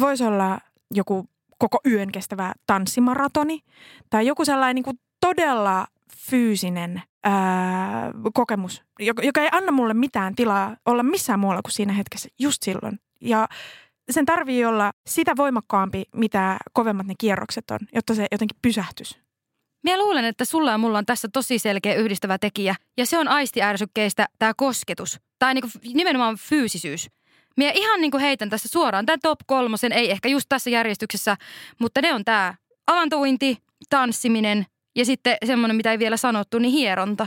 voisi olla joku koko yön kestävä tanssimaratoni tai joku sellainen niin kuin todella fyysinen ää, kokemus, joka, joka ei anna mulle mitään tilaa olla missään muualla kuin siinä hetkessä just silloin. Ja sen tarvii olla sitä voimakkaampi, mitä kovemmat ne kierrokset on, jotta se jotenkin pysähtys. Minä luulen, että sulla ja mulla on tässä tosi selkeä yhdistävä tekijä, ja se on aistiärsykkeistä tämä kosketus, tai niinku nimenomaan fyysisyys. Minä ihan niinku heitän tässä suoraan tämän top kolmosen, ei ehkä just tässä järjestyksessä, mutta ne on tämä avantouinti, tanssiminen ja sitten semmoinen, mitä ei vielä sanottu, niin hieronta.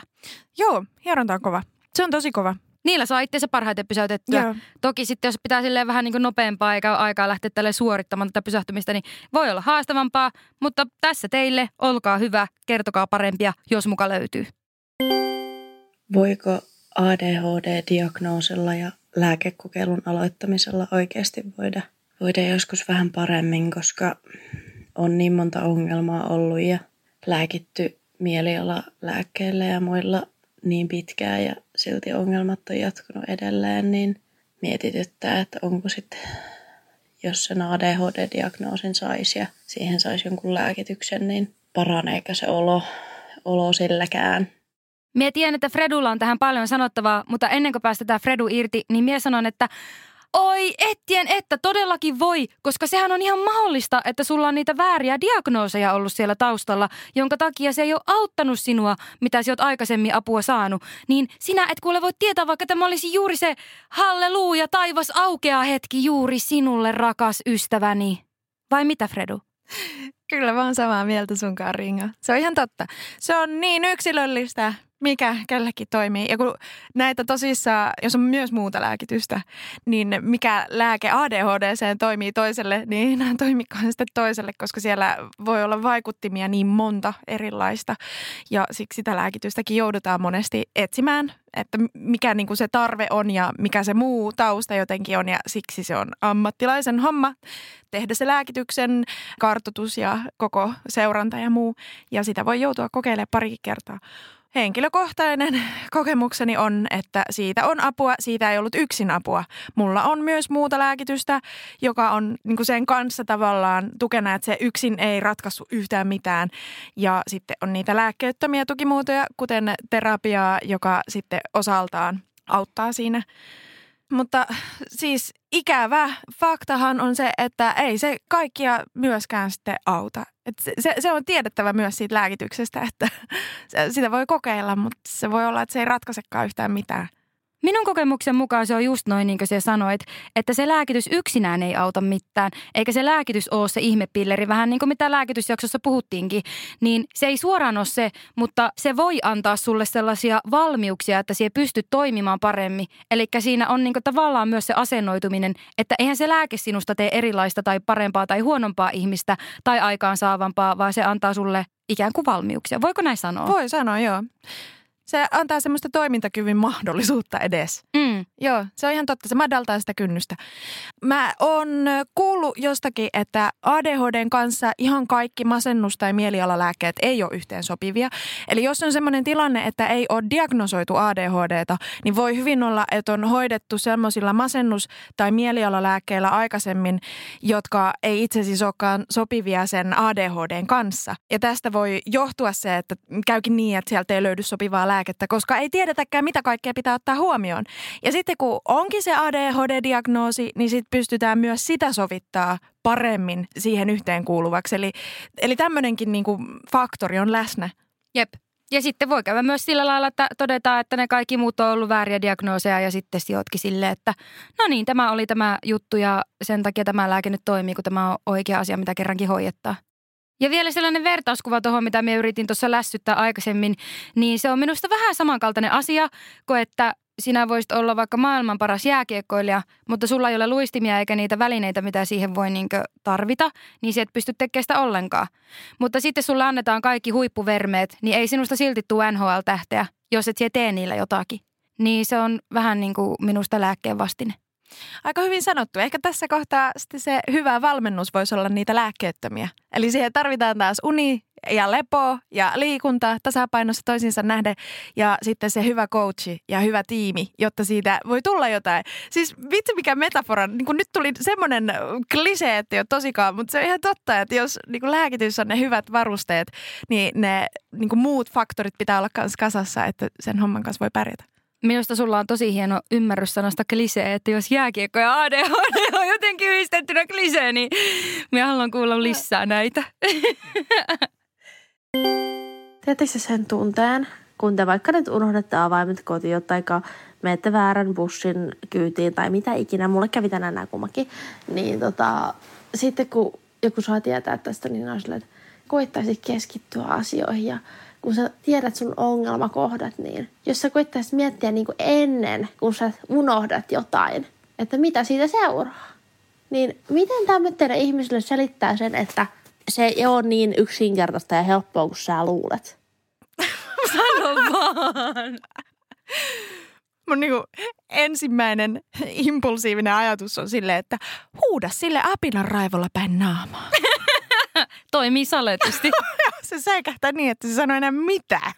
Joo, hieronta on kova. Se on tosi kova. Niillä saa itseensä parhaiten pysäytettyä. Joo. Toki sitten, jos pitää silleen vähän niin kuin nopeampaa eikä aikaa lähteä tälle suorittamaan tätä pysähtymistä, niin voi olla haastavampaa. Mutta tässä teille, olkaa hyvä, kertokaa parempia, jos muka löytyy. Voiko ADHD-diagnoosilla ja lääkekokeilun aloittamisella oikeasti voida, voida joskus vähän paremmin, koska on niin monta ongelmaa ollut ja lääkitty mieliala lääkkeillä ja muilla niin pitkään ja silti ongelmat on jatkunut edelleen, niin mietityttää, että onko sitten, jos sen ADHD-diagnoosin saisi ja siihen saisi jonkun lääkityksen, niin paraneeko se olo, olo silläkään. Mie tiedän, että Fredulla on tähän paljon sanottavaa, mutta ennen kuin päästetään Fredu irti, niin mie sanon, että Oi, ettien, että todellakin voi, koska sehän on ihan mahdollista, että sulla on niitä vääriä diagnooseja ollut siellä taustalla, jonka takia se ei ole auttanut sinua, mitä sä oot aikaisemmin apua saanut. Niin sinä et kuule voi tietää, vaikka tämä olisi juuri se halleluja, taivas aukeaa hetki juuri sinulle, rakas ystäväni. Vai mitä, Fredu? Kyllä vaan samaa mieltä sunkaan, Ringa. Se on ihan totta. Se on niin yksilöllistä, mikä kellekin toimii. Ja kun näitä tosissaan, jos on myös muuta lääkitystä, niin mikä lääke ADHD toimii toiselle, niin nämä toimikaan sitten toiselle, koska siellä voi olla vaikuttimia niin monta erilaista. Ja siksi sitä lääkitystäkin joudutaan monesti etsimään, että mikä niin kuin se tarve on ja mikä se muu tausta jotenkin on. Ja siksi se on ammattilaisen homma tehdä se lääkityksen kartoitus ja koko seuranta ja muu. Ja sitä voi joutua kokeilemaan parikin kertaa. Henkilökohtainen kokemukseni on, että siitä on apua, siitä ei ollut yksin apua. Mulla on myös muuta lääkitystä, joka on niin kuin sen kanssa tavallaan tukena, että se yksin ei ratkaisu yhtään mitään. Ja sitten on niitä lääkkeettömiä tukimuotoja, kuten terapiaa, joka sitten osaltaan auttaa siinä mutta siis ikävä faktahan on se, että ei se kaikkia myöskään sitten auta. Et se, se on tiedettävä myös siitä lääkityksestä, että sitä voi kokeilla, mutta se voi olla, että se ei ratkaisekaan yhtään mitään. Minun kokemuksen mukaan se on just noin niin kuin sä sanoit, että se lääkitys yksinään ei auta mitään, eikä se lääkitys ole se ihmepilleri, vähän niin kuin mitä lääkitysjaksossa puhuttiinkin, niin se ei suoraan ole se, mutta se voi antaa sulle sellaisia valmiuksia, että sie pystyt toimimaan paremmin. Eli siinä on niin kuin tavallaan myös se asennoituminen, että eihän se lääke sinusta tee erilaista tai parempaa tai huonompaa ihmistä tai aikaansaavampaa, vaan se antaa sulle ikään kuin valmiuksia. Voiko näin sanoa? Voi sanoa, joo se antaa semmoista toimintakyvyn mahdollisuutta edes. Mm. Joo, se on ihan totta. Se madaltaa sitä kynnystä. Mä oon kuullut jostakin, että ADHDn kanssa ihan kaikki masennus- tai mielialalääkkeet ei ole yhteen sopivia. Eli jos on semmoinen tilanne, että ei ole diagnosoitu ADHDta, niin voi hyvin olla, että on hoidettu semmoisilla masennus- tai mielialalääkkeillä aikaisemmin, jotka ei itse asiassa olekaan sopivia sen ADHDn kanssa. Ja tästä voi johtua se, että käykin niin, että sieltä ei löydy sopivaa lääkettä, koska ei tiedetäkään, mitä kaikkea pitää ottaa huomioon. Ja sitten kun onkin se ADHD-diagnoosi, niin sitten pystytään myös sitä sovittaa paremmin siihen yhteenkuuluvaksi. Eli, eli tämmöinenkin niinku faktori on läsnä. Jep. Ja sitten voi käydä myös sillä lailla, että todetaan, että ne kaikki muut on ollut vääriä diagnooseja ja sitten sijoitkin sille, että no niin, tämä oli tämä juttu ja sen takia tämä lääke nyt toimii, kun tämä on oikea asia, mitä kerrankin hoidettaa. Ja vielä sellainen vertauskuva tuohon, mitä me yritin tuossa lässyttää aikaisemmin, niin se on minusta vähän samankaltainen asia kuin että sinä voisit olla vaikka maailman paras jääkiekkoilija, mutta sulla ei ole luistimia eikä niitä välineitä, mitä siihen voi niinkö tarvita, niin sä et pysty tekemään sitä ollenkaan. Mutta sitten sulla annetaan kaikki huippuvermeet, niin ei sinusta silti tule NHL-tähteä, jos et tee niillä jotakin. Niin se on vähän niin kuin minusta lääkkeen vastine. Aika hyvin sanottu. Ehkä tässä kohtaa sitten se hyvä valmennus voisi olla niitä lääkkeettömiä. Eli siihen tarvitaan taas uni ja lepo ja liikunta tasapainossa toisiinsa nähden ja sitten se hyvä coachi ja hyvä tiimi, jotta siitä voi tulla jotain. Siis vitsi mikä metafora, niin kun nyt tuli semmoinen klisee, että ei ole tosikaan, mutta se on ihan totta, että jos niin lääkitys on ne hyvät varusteet, niin ne niin muut faktorit pitää olla myös kasassa, että sen homman kanssa voi pärjätä. Minusta sulla on tosi hieno ymmärrys sanasta klisee, että jos jääkiekko ja ADHD on jotenkin yhdistettynä klisee, niin minä haluan kuulla lisää näitä. Tiedättekö sen tunteen, kun te vaikka nyt unohdatte avaimet kotiin tai menette väärän bussin kyytiin tai mitä ikinä, mulle kävi tänään nämä kummakin, niin tota, sitten kun joku saa tietää tästä, niin on silleen, että koittaisi keskittyä asioihin ja kun sä tiedät sun ongelmakohdat, niin jos sä koittaisit miettiä niin kuin ennen, kun sä unohdat jotain, että mitä siitä seuraa, niin miten tämmöinen ihmisille selittää sen, että se ei ole niin yksinkertaista ja helppoa kuin sä luulet? Sano vaan! Mun niinku ensimmäinen impulsiivinen ajatus on silleen, että huuda sille apinan raivolla päin naamaa. Toimii saletisti. se säikähtää niin, että se sanoo enää mitään.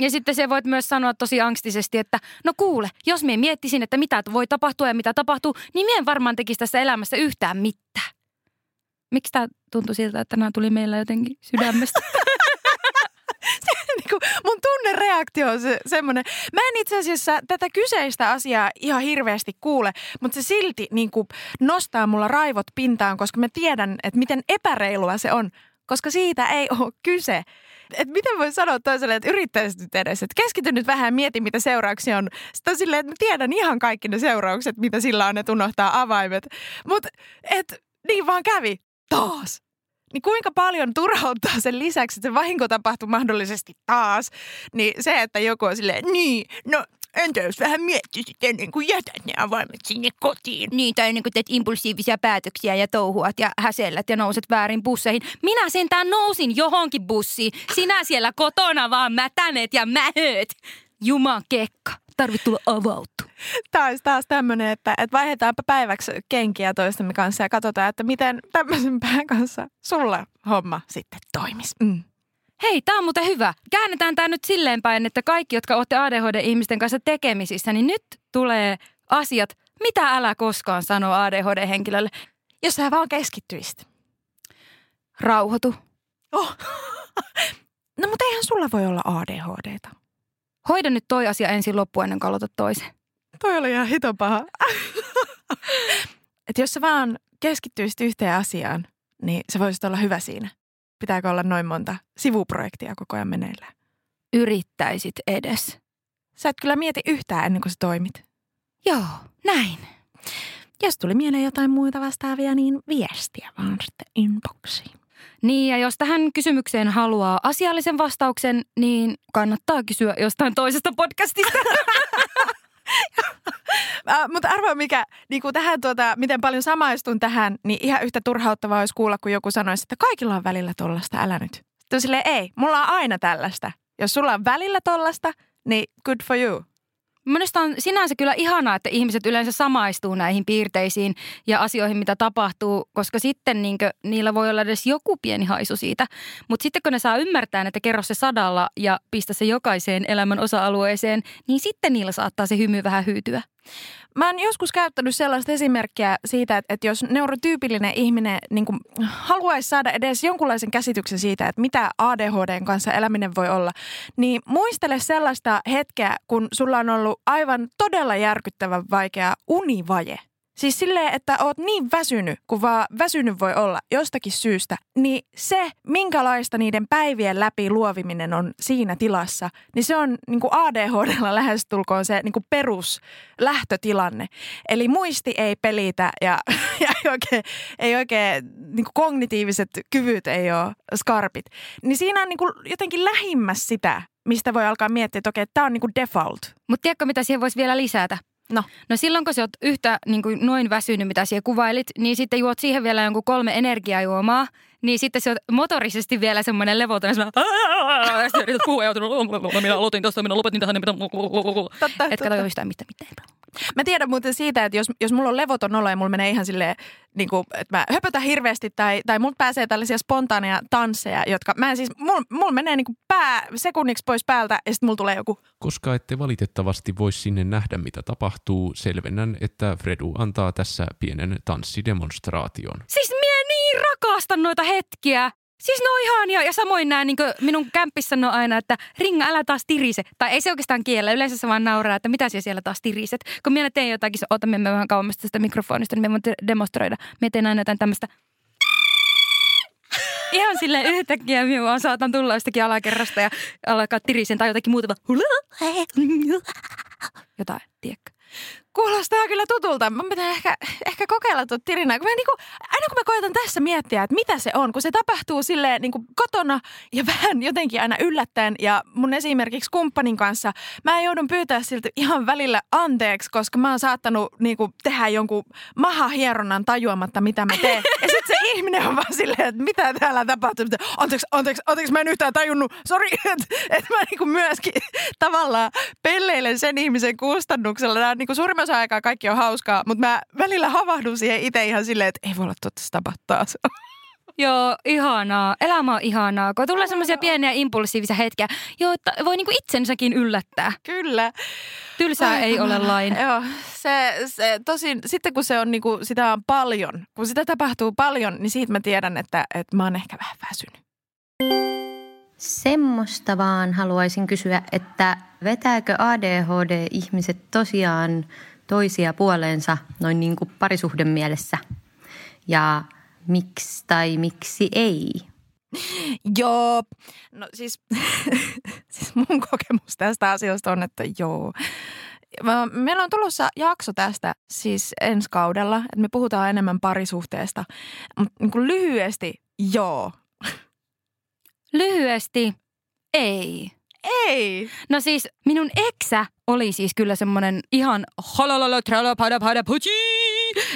Ja sitten se voit myös sanoa tosi angstisesti, että no kuule, jos mie miettisin, että mitä voi tapahtua ja mitä tapahtuu, niin mie en varmaan tekisi tässä elämässä yhtään mitään. Miksi tämä tuntui siltä, että nämä tuli meillä jotenkin sydämestä? se, niin kuin, mun tunnereaktio on se, semmoinen. Mä en itse asiassa tätä kyseistä asiaa ihan hirveästi kuule, mutta se silti niin kuin, nostaa mulla raivot pintaan, koska mä tiedän, että miten epäreilua se on, koska siitä ei ole kyse. Et miten voi sanoa toiselle, että yrittäisit nyt edes, että keskity nyt vähän ja mieti, mitä seurauksia on. Sitten on silleen, että mä tiedän ihan kaikki ne seuraukset, mitä sillä on, että unohtaa avaimet. Mutta et niin vaan kävi taas. Niin kuinka paljon turhauttaa sen lisäksi, että se vahinko tapahtuu mahdollisesti taas, niin se, että joku on silleen, niin, no entä jos vähän miettisit ennen kuin jätät ne avaimet sinne kotiin? Niin, tai ennen kuin teet impulsiivisia päätöksiä ja touhuat ja häsellät ja nouset väärin busseihin. Minä sentään nousin johonkin bussiin. Sinä siellä kotona vaan mätänet ja mähöt. Juman kekka, tarvit tulla avauttu. Taas taas tämmöinen, että, että vaihdetaanpa päiväksi kenkiä toistemme kanssa ja katsotaan, että miten tämmöisen pään kanssa sulla homma sitten toimisi. Mm. Hei, tämä on muuten hyvä. Käännetään tämä nyt silleen päin, että kaikki, jotka olette ADHD-ihmisten kanssa tekemisissä, niin nyt tulee asiat, mitä älä koskaan sano ADHD-henkilölle. Jos sä vaan keskittyisit. Rauhoitu. Oh. no mutta eihän sulla voi olla ADHDta. Hoida nyt toi asia ensin loppuun ennen kuin aloitat toisen. Toi oli ihan hito paha. Et jos sä vaan keskittyisit yhteen asiaan, niin se voisi olla hyvä siinä. Pitääkö olla noin monta sivuprojektia koko ajan meneillään? Yrittäisit edes. Sä et kyllä mieti yhtään ennen kuin sä toimit. Joo, näin. Jos tuli mieleen jotain muita vastaavia, niin viestiä vaan sitten inboxiin. Niin, ja jos tähän kysymykseen haluaa asiallisen vastauksen, niin kannattaa kysyä jostain toisesta podcastista. äh, mutta arvoa mikä, niin kuin tähän tuota, miten paljon samaistun tähän, niin ihan yhtä turhauttavaa olisi kuulla, kun joku sanoisi, että kaikilla on välillä tollasta, älä nyt. Sitten silleen, ei, mulla on aina tällaista. Jos sulla on välillä tollasta, niin good for you. Minusta on sinänsä kyllä ihanaa, että ihmiset yleensä samaistuu näihin piirteisiin ja asioihin, mitä tapahtuu, koska sitten niinkö, niillä voi olla edes joku pieni haisu siitä. Mutta sitten kun ne saa ymmärtää, että kerro se sadalla ja pistä se jokaiseen elämän osa-alueeseen, niin sitten niillä saattaa se hymy vähän hyytyä. Mä oon joskus käyttänyt sellaista esimerkkiä siitä, että, että jos neurotyypillinen ihminen niin kuin, haluaisi saada edes jonkunlaisen käsityksen siitä, että mitä ADHDn kanssa eläminen voi olla, niin muistele sellaista hetkeä, kun sulla on ollut aivan todella järkyttävän vaikea univaje. Siis silleen, että oot niin väsynyt, kun vaan väsynyt voi olla jostakin syystä, niin se, minkälaista niiden päivien läpi luoviminen on siinä tilassa, niin se on niin kuin ADHDlla lähestulkoon se niin kuin peruslähtötilanne. Eli muisti ei pelitä ja, ja ei oikein, ei oikein niin kuin kognitiiviset kyvyt ei ole skarpit. Niin siinä on niin kuin jotenkin lähimmäs sitä, mistä voi alkaa miettiä, että okei, tämä on niin default. Mutta tiedätkö, mitä siihen voisi vielä lisätä? No. No silloin, kun sä oot yhtä niin kuin noin väsynyt, mitä siellä kuvailit, niin sitten juot siihen vielä jonkun kolme energiajuomaa, niin sitten se on motorisesti vielä semmoinen levoton, ja sitten yrität puhua ja minä aloitin tuosta, minä lopetin tähän, mitä... Totta, Etkä tajua yhtään mitään, mitään. Mä tiedän muuten siitä, että jos, jos mulla on levoton olo ja mulla menee ihan silleen, niin kuin, että mä höpötän hirveästi tai, tai mulla pääsee tällaisia spontaaneja tansseja, jotka mä en siis, mulla, mulla menee niin kuin pää sekunniksi pois päältä ja sitten mulla tulee joku. Koska ette valitettavasti voi sinne nähdä, mitä tapahtuu, selvennän, että Fredu antaa tässä pienen tanssidemonstraation. Siis niin rakastan noita hetkiä. Siis ne on ihania ja samoin nämä niin minun kämppissä sanoo aina, että Ringa älä taas tirise. Tai ei se oikeastaan kiellä, yleensä se vaan nauraa, että mitä siellä siellä taas tiriset. Kun minä teen jotakin, ota me vähän kauemmasta tästä mikrofonista, niin me voin demonstroida. Mä teen aina jotain tämmöistä Ihan sille yhtäkkiä minä vaan saatan tulla jostakin alakerrasta ja alkaa tirisen tai jotakin muuta jotain, tiedätkö? Kuulostaa kyllä tutulta. Mä pitää ehkä, ehkä kokeilla tuota tirinää. Kun mä niinku, aina kun mä koitan tässä miettiä, että mitä se on, kun se tapahtuu silleen niinku kotona ja vähän jotenkin aina yllättäen. Ja mun esimerkiksi kumppanin kanssa mä joudun pyytää siltä ihan välillä anteeksi, koska mä oon saattanut niinku tehdä jonkun mahahieronnan tajuamatta, mitä mä teen. Ja sitten se ihminen on vaan silleen, että mitä täällä tapahtuu. Anteeksi, anteeksi, anteeksi, mä en yhtään tajunnut. Sori, että et mä niinku myöskin tavallaan pelleilen sen ihmisen kustannuksella. Nämä on niinku suurimman osa aikaa kaikki on hauskaa, mutta mä välillä havahdun siihen itse ihan silleen, että ei voi olla totta taas. Joo, ihanaa. Elämä on ihanaa, kun tulee semmoisia pieniä impulsiivisia hetkiä, joita voi niinku itsensäkin yllättää. Kyllä. Tylsää Ai, ei ole lain. Joo, se, se tosin, sitten kun se on niinku, sitä on paljon, kun sitä tapahtuu paljon, niin siitä mä tiedän, että, että mä oon ehkä vähän väsynyt. Semmoista vaan haluaisin kysyä, että vetääkö ADHD-ihmiset tosiaan toisia puoleensa noin niin kuin parisuhden mielessä? Ja miksi tai miksi ei? Joo, no siis, siis mun kokemus tästä asiasta on, että joo. Meillä on tulossa jakso tästä siis ensi kaudella, että me puhutaan enemmän parisuhteesta. Mutta niin lyhyesti, joo. Lyhyesti, ei. Ei. No siis minun eksä oli siis kyllä semmoinen ihan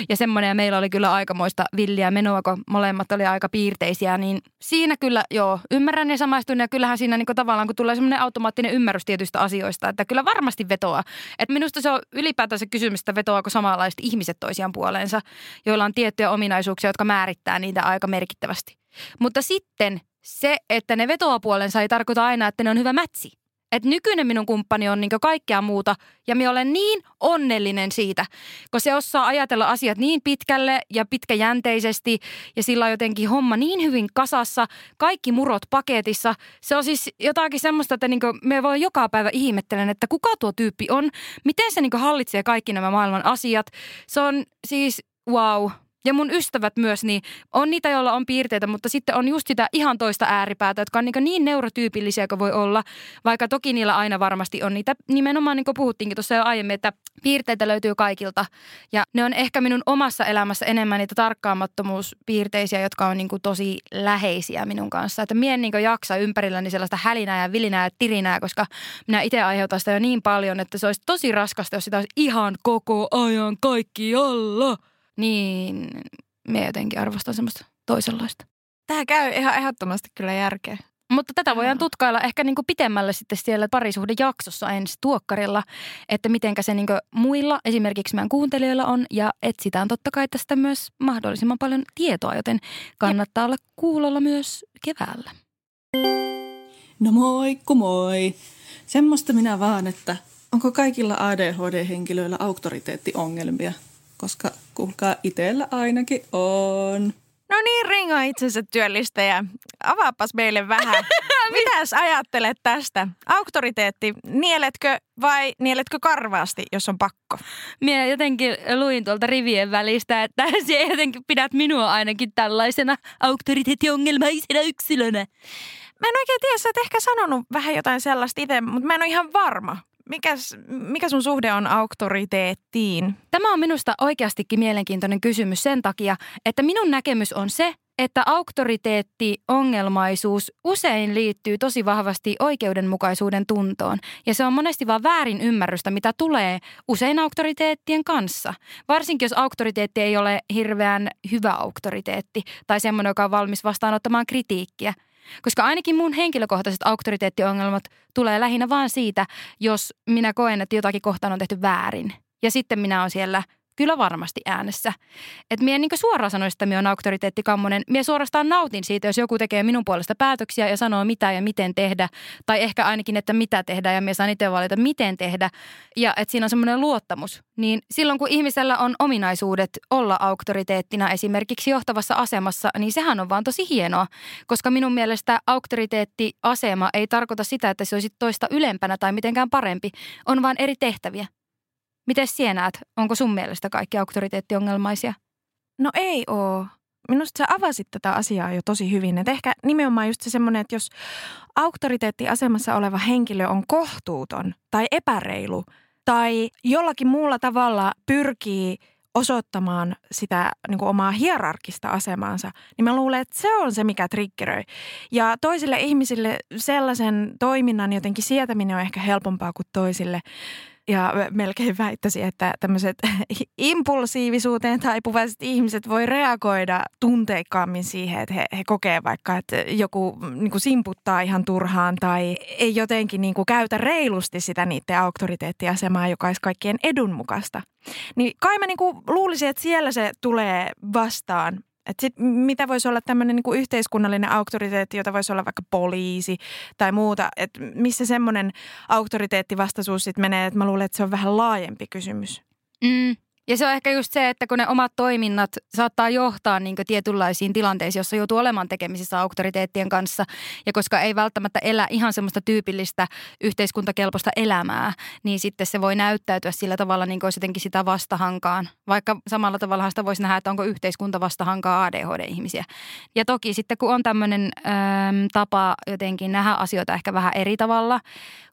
ja semmoinen ja meillä oli kyllä aikamoista villiä menoa, kun molemmat oli aika piirteisiä, niin siinä kyllä joo, ymmärrän ja samaistun ja kyllähän siinä niin tavallaan kun tulee semmoinen automaattinen ymmärrys tietyistä asioista, että kyllä varmasti vetoa. Että minusta se on ylipäätänsä kysymys, että vetoako samanlaiset ihmiset toisiaan puoleensa, joilla on tiettyjä ominaisuuksia, jotka määrittää niitä aika merkittävästi. Mutta sitten se, että ne vetoa puolensa ei tarkoita aina, että ne on hyvä mätsi. Että nykyinen minun kumppani on niin kaikkea muuta ja minä olen niin onnellinen siitä, kun se osaa ajatella asiat niin pitkälle ja pitkäjänteisesti ja sillä on jotenkin homma niin hyvin kasassa, kaikki murot paketissa. Se on siis jotakin semmoista, että niin me voi joka päivä ihmettelen, että kuka tuo tyyppi on, miten se niin hallitsee kaikki nämä maailman asiat. Se on siis wow, ja mun ystävät myös, niin on niitä, joilla on piirteitä, mutta sitten on just sitä ihan toista ääripäätä, jotka on niin, niin neurotyypillisiä kuin voi olla, vaikka toki niillä aina varmasti on niitä, nimenomaan niin kuin puhuttiinkin tuossa jo aiemmin, että piirteitä löytyy kaikilta. Ja ne on ehkä minun omassa elämässä enemmän niitä tarkkaamattomuuspiirteisiä, jotka on niin kuin tosi läheisiä minun kanssa. Että mien niin jaksa ympärilläni sellaista hälinää ja vilinää ja tirinää, koska minä itse aiheutan sitä jo niin paljon, että se olisi tosi raskasta, jos sitä olisi ihan koko ajan kaikki alla niin me jotenkin arvostan semmoista toisenlaista. Tämä käy ihan ehdottomasti kyllä järkeä. Mutta tätä voidaan tutkailla ehkä niin pitemmälle sitten siellä parisuhdejaksossa ensi tuokkarilla, että mitenkä se niin muilla, esimerkiksi meidän kuuntelijoilla on, ja etsitään totta kai tästä myös mahdollisimman paljon tietoa, joten kannattaa olla kuulolla myös keväällä. No moikku moi! Semmoista minä vaan, että onko kaikilla ADHD-henkilöillä auktoriteettiongelmia? Koska kuulkaa itsellä ainakin on. No niin, Ringo itsensä työllistäjä. Avaapas meille vähän. Mitäs ajattelet tästä? Auktoriteetti, nieletkö vai nieletkö karvaasti, jos on pakko? Minä jotenkin luin tuolta rivien välistä, että sinä jotenkin pidät minua ainakin tällaisena auktoriteettiongelmaisena yksilönä. Mä en oikein tiedä, sä oot ehkä sanonut vähän jotain sellaista itse, mutta mä en ole ihan varma. Mikäs, mikä sun suhde on auktoriteettiin? Tämä on minusta oikeastikin mielenkiintoinen kysymys sen takia, että minun näkemys on se, että auktoriteetti-ongelmaisuus usein liittyy tosi vahvasti oikeudenmukaisuuden tuntoon. Ja se on monesti vaan väärin ymmärrystä, mitä tulee usein auktoriteettien kanssa. Varsinkin jos auktoriteetti ei ole hirveän hyvä auktoriteetti tai semmoinen, joka on valmis vastaanottamaan kritiikkiä – koska ainakin mun henkilökohtaiset auktoriteettiongelmat tulee lähinnä vaan siitä, jos minä koen, että jotakin kohtaan on tehty väärin. Ja sitten minä olen siellä kyllä varmasti äänessä. Että mie niin suoraan sanoisi, että minä olen auktoriteettikammonen. Mie suorastaan nautin siitä, jos joku tekee minun puolesta päätöksiä ja sanoo mitä ja miten tehdä. Tai ehkä ainakin, että mitä tehdä ja minä saan itse valita, miten tehdä. Ja että siinä on semmoinen luottamus. Niin silloin, kun ihmisellä on ominaisuudet olla auktoriteettina esimerkiksi johtavassa asemassa, niin sehän on vaan tosi hienoa. Koska minun mielestä auktoriteettiasema ei tarkoita sitä, että se olisi toista ylempänä tai mitenkään parempi. On vain eri tehtäviä. Miten sinä näet, onko sun mielestä kaikki auktoriteettiongelmaisia? No ei oo. Minusta sä avasit tätä asiaa jo tosi hyvin. Et ehkä nimenomaan just se semmoinen, että jos auktoriteettiasemassa oleva henkilö on kohtuuton tai epäreilu tai jollakin muulla tavalla pyrkii osoittamaan sitä niin kuin omaa hierarkista asemaansa, niin mä luulen, että se on se, mikä triggeröi. Ja toisille ihmisille sellaisen toiminnan jotenkin sietäminen on ehkä helpompaa kuin toisille. Ja melkein väittäisin, että tämmöiset impulsiivisuuteen taipuvaiset ihmiset voi reagoida tunteikkaammin siihen, että he, he kokee vaikka, että joku niin kuin simputtaa ihan turhaan tai ei jotenkin niin kuin käytä reilusti sitä niiden auktoriteettiasemaa, joka olisi kaikkien edun mukaista. Niin kai mä niin kuin luulisin, että siellä se tulee vastaan et sit, mitä voisi olla tämmöinen niin yhteiskunnallinen auktoriteetti, jota voisi olla vaikka poliisi tai muuta. Että missä semmoinen auktoriteettivastaisuus sitten menee, että mä luulen, että se on vähän laajempi kysymys. Mm. Ja se on ehkä just se, että kun ne omat toiminnat saattaa johtaa niin tietynlaisiin tilanteisiin, jossa joutuu olemaan tekemisissä auktoriteettien kanssa. Ja koska ei välttämättä elä ihan semmoista tyypillistä yhteiskuntakelpoista elämää, niin sitten se voi näyttäytyä sillä tavalla, niin kuin olisi jotenkin sitä vastahankaan. Vaikka samalla tavalla sitä voisi nähdä, että onko yhteiskunta vastahankaa ADHD-ihmisiä. Ja toki sitten kun on tämmöinen äm, tapa jotenkin nähdä asioita ehkä vähän eri tavalla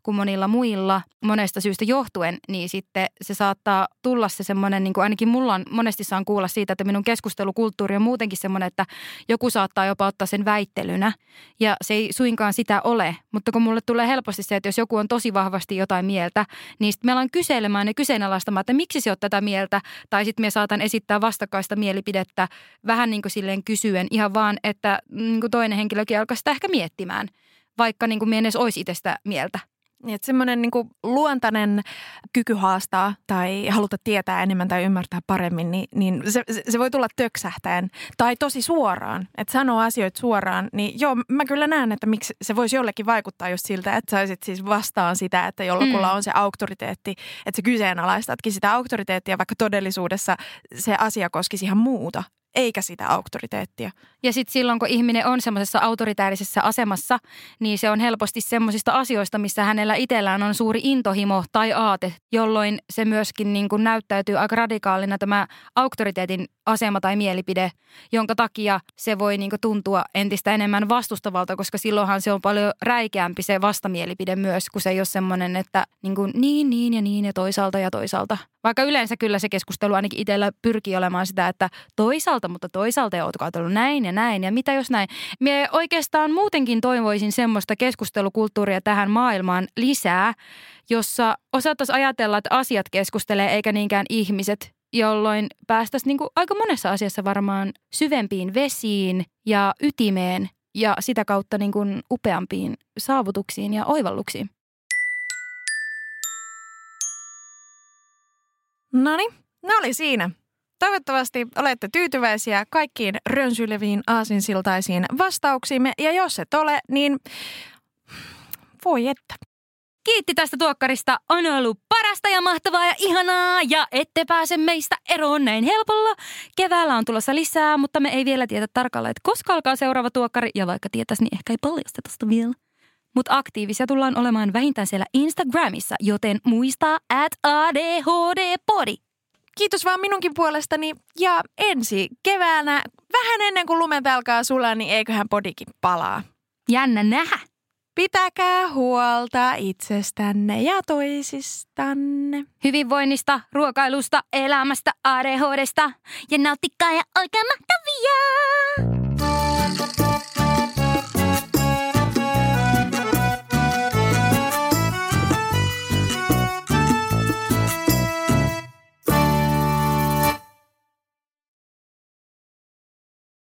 kuin monilla muilla monesta syystä johtuen, niin sitten se saattaa tulla se semmoinen, niin kuin ainakin mulla on, monesti saan kuulla siitä, että minun keskustelukulttuuri on muutenkin semmoinen, että joku saattaa jopa ottaa sen väittelynä ja se ei suinkaan sitä ole. Mutta kun mulle tulee helposti se, että jos joku on tosi vahvasti jotain mieltä, niin sitten me alan kyselemään ja kyseenalaistamaan, että miksi se on tätä mieltä tai sitten me saatan esittää vastakkaista mielipidettä vähän niin kuin silleen kysyen ihan vaan, että niin kuin toinen henkilökin alkaa sitä ehkä miettimään, vaikka niin kuin edes olisi itse sitä mieltä. Niin, että semmoinen niin luontainen kyky haastaa tai haluta tietää enemmän tai ymmärtää paremmin, niin, niin se, se voi tulla töksähtäen tai tosi suoraan. Että sanoo asioita suoraan, niin joo, mä kyllä näen, että miksi se voisi jollekin vaikuttaa just siltä, että saisit siis vastaan sitä, että jollakulla mm. on se auktoriteetti, että se kyseenalaistatkin sitä auktoriteettia, vaikka todellisuudessa se asia koskisi ihan muuta eikä sitä auktoriteettia. Ja sitten silloin, kun ihminen on semmoisessa autoritäärisessä asemassa, niin se on helposti semmoisista asioista, missä hänellä itsellään on suuri intohimo tai aate, jolloin se myöskin niin kuin näyttäytyy aika radikaalina tämä auktoriteetin asema tai mielipide, jonka takia se voi niin kuin tuntua entistä enemmän vastustavalta, koska silloinhan se on paljon räikeämpi se vastamielipide myös, kun se ei ole semmoinen, että niin, kuin niin, niin ja niin ja toisaalta ja toisaalta. Vaikka yleensä kyllä se keskustelu ainakin itsellä pyrkii olemaan sitä, että toisaalta, mutta toisaalta ja ootko ajatellut näin ja näin ja mitä jos näin. Mie oikeastaan muutenkin toivoisin semmoista keskustelukulttuuria tähän maailmaan lisää, jossa osattaisiin ajatella, että asiat keskustelee eikä niinkään ihmiset, jolloin päästäisiin niin aika monessa asiassa varmaan syvempiin vesiin ja ytimeen ja sitä kautta niin kuin upeampiin saavutuksiin ja oivalluksiin. Noni, ne oli siinä. Toivottavasti olette tyytyväisiä kaikkiin rönsyileviin aasinsiltaisiin vastauksiimme. Ja jos et ole, niin voi että. Kiitti tästä tuokkarista. On ollut parasta ja mahtavaa ja ihanaa ja ette pääse meistä eroon näin helpolla. Keväällä on tulossa lisää, mutta me ei vielä tiedä tarkalleen, että koska alkaa seuraava tuokkari. Ja vaikka tietäisi, niin ehkä ei paljasteta sitä vielä. Mutta aktiivisia tullaan olemaan vähintään siellä Instagramissa, joten muista at ADHD-podi. Kiitos vaan minunkin puolestani ja ensi keväänä, vähän ennen kuin lumet alkaa sulaa, niin eiköhän podikin palaa. Jännä nähdä. Pitäkää huolta itsestänne ja toisistanne. Hyvinvoinnista, ruokailusta, elämästä, ADHDsta ja nauttikaa ja oikein mahtavia!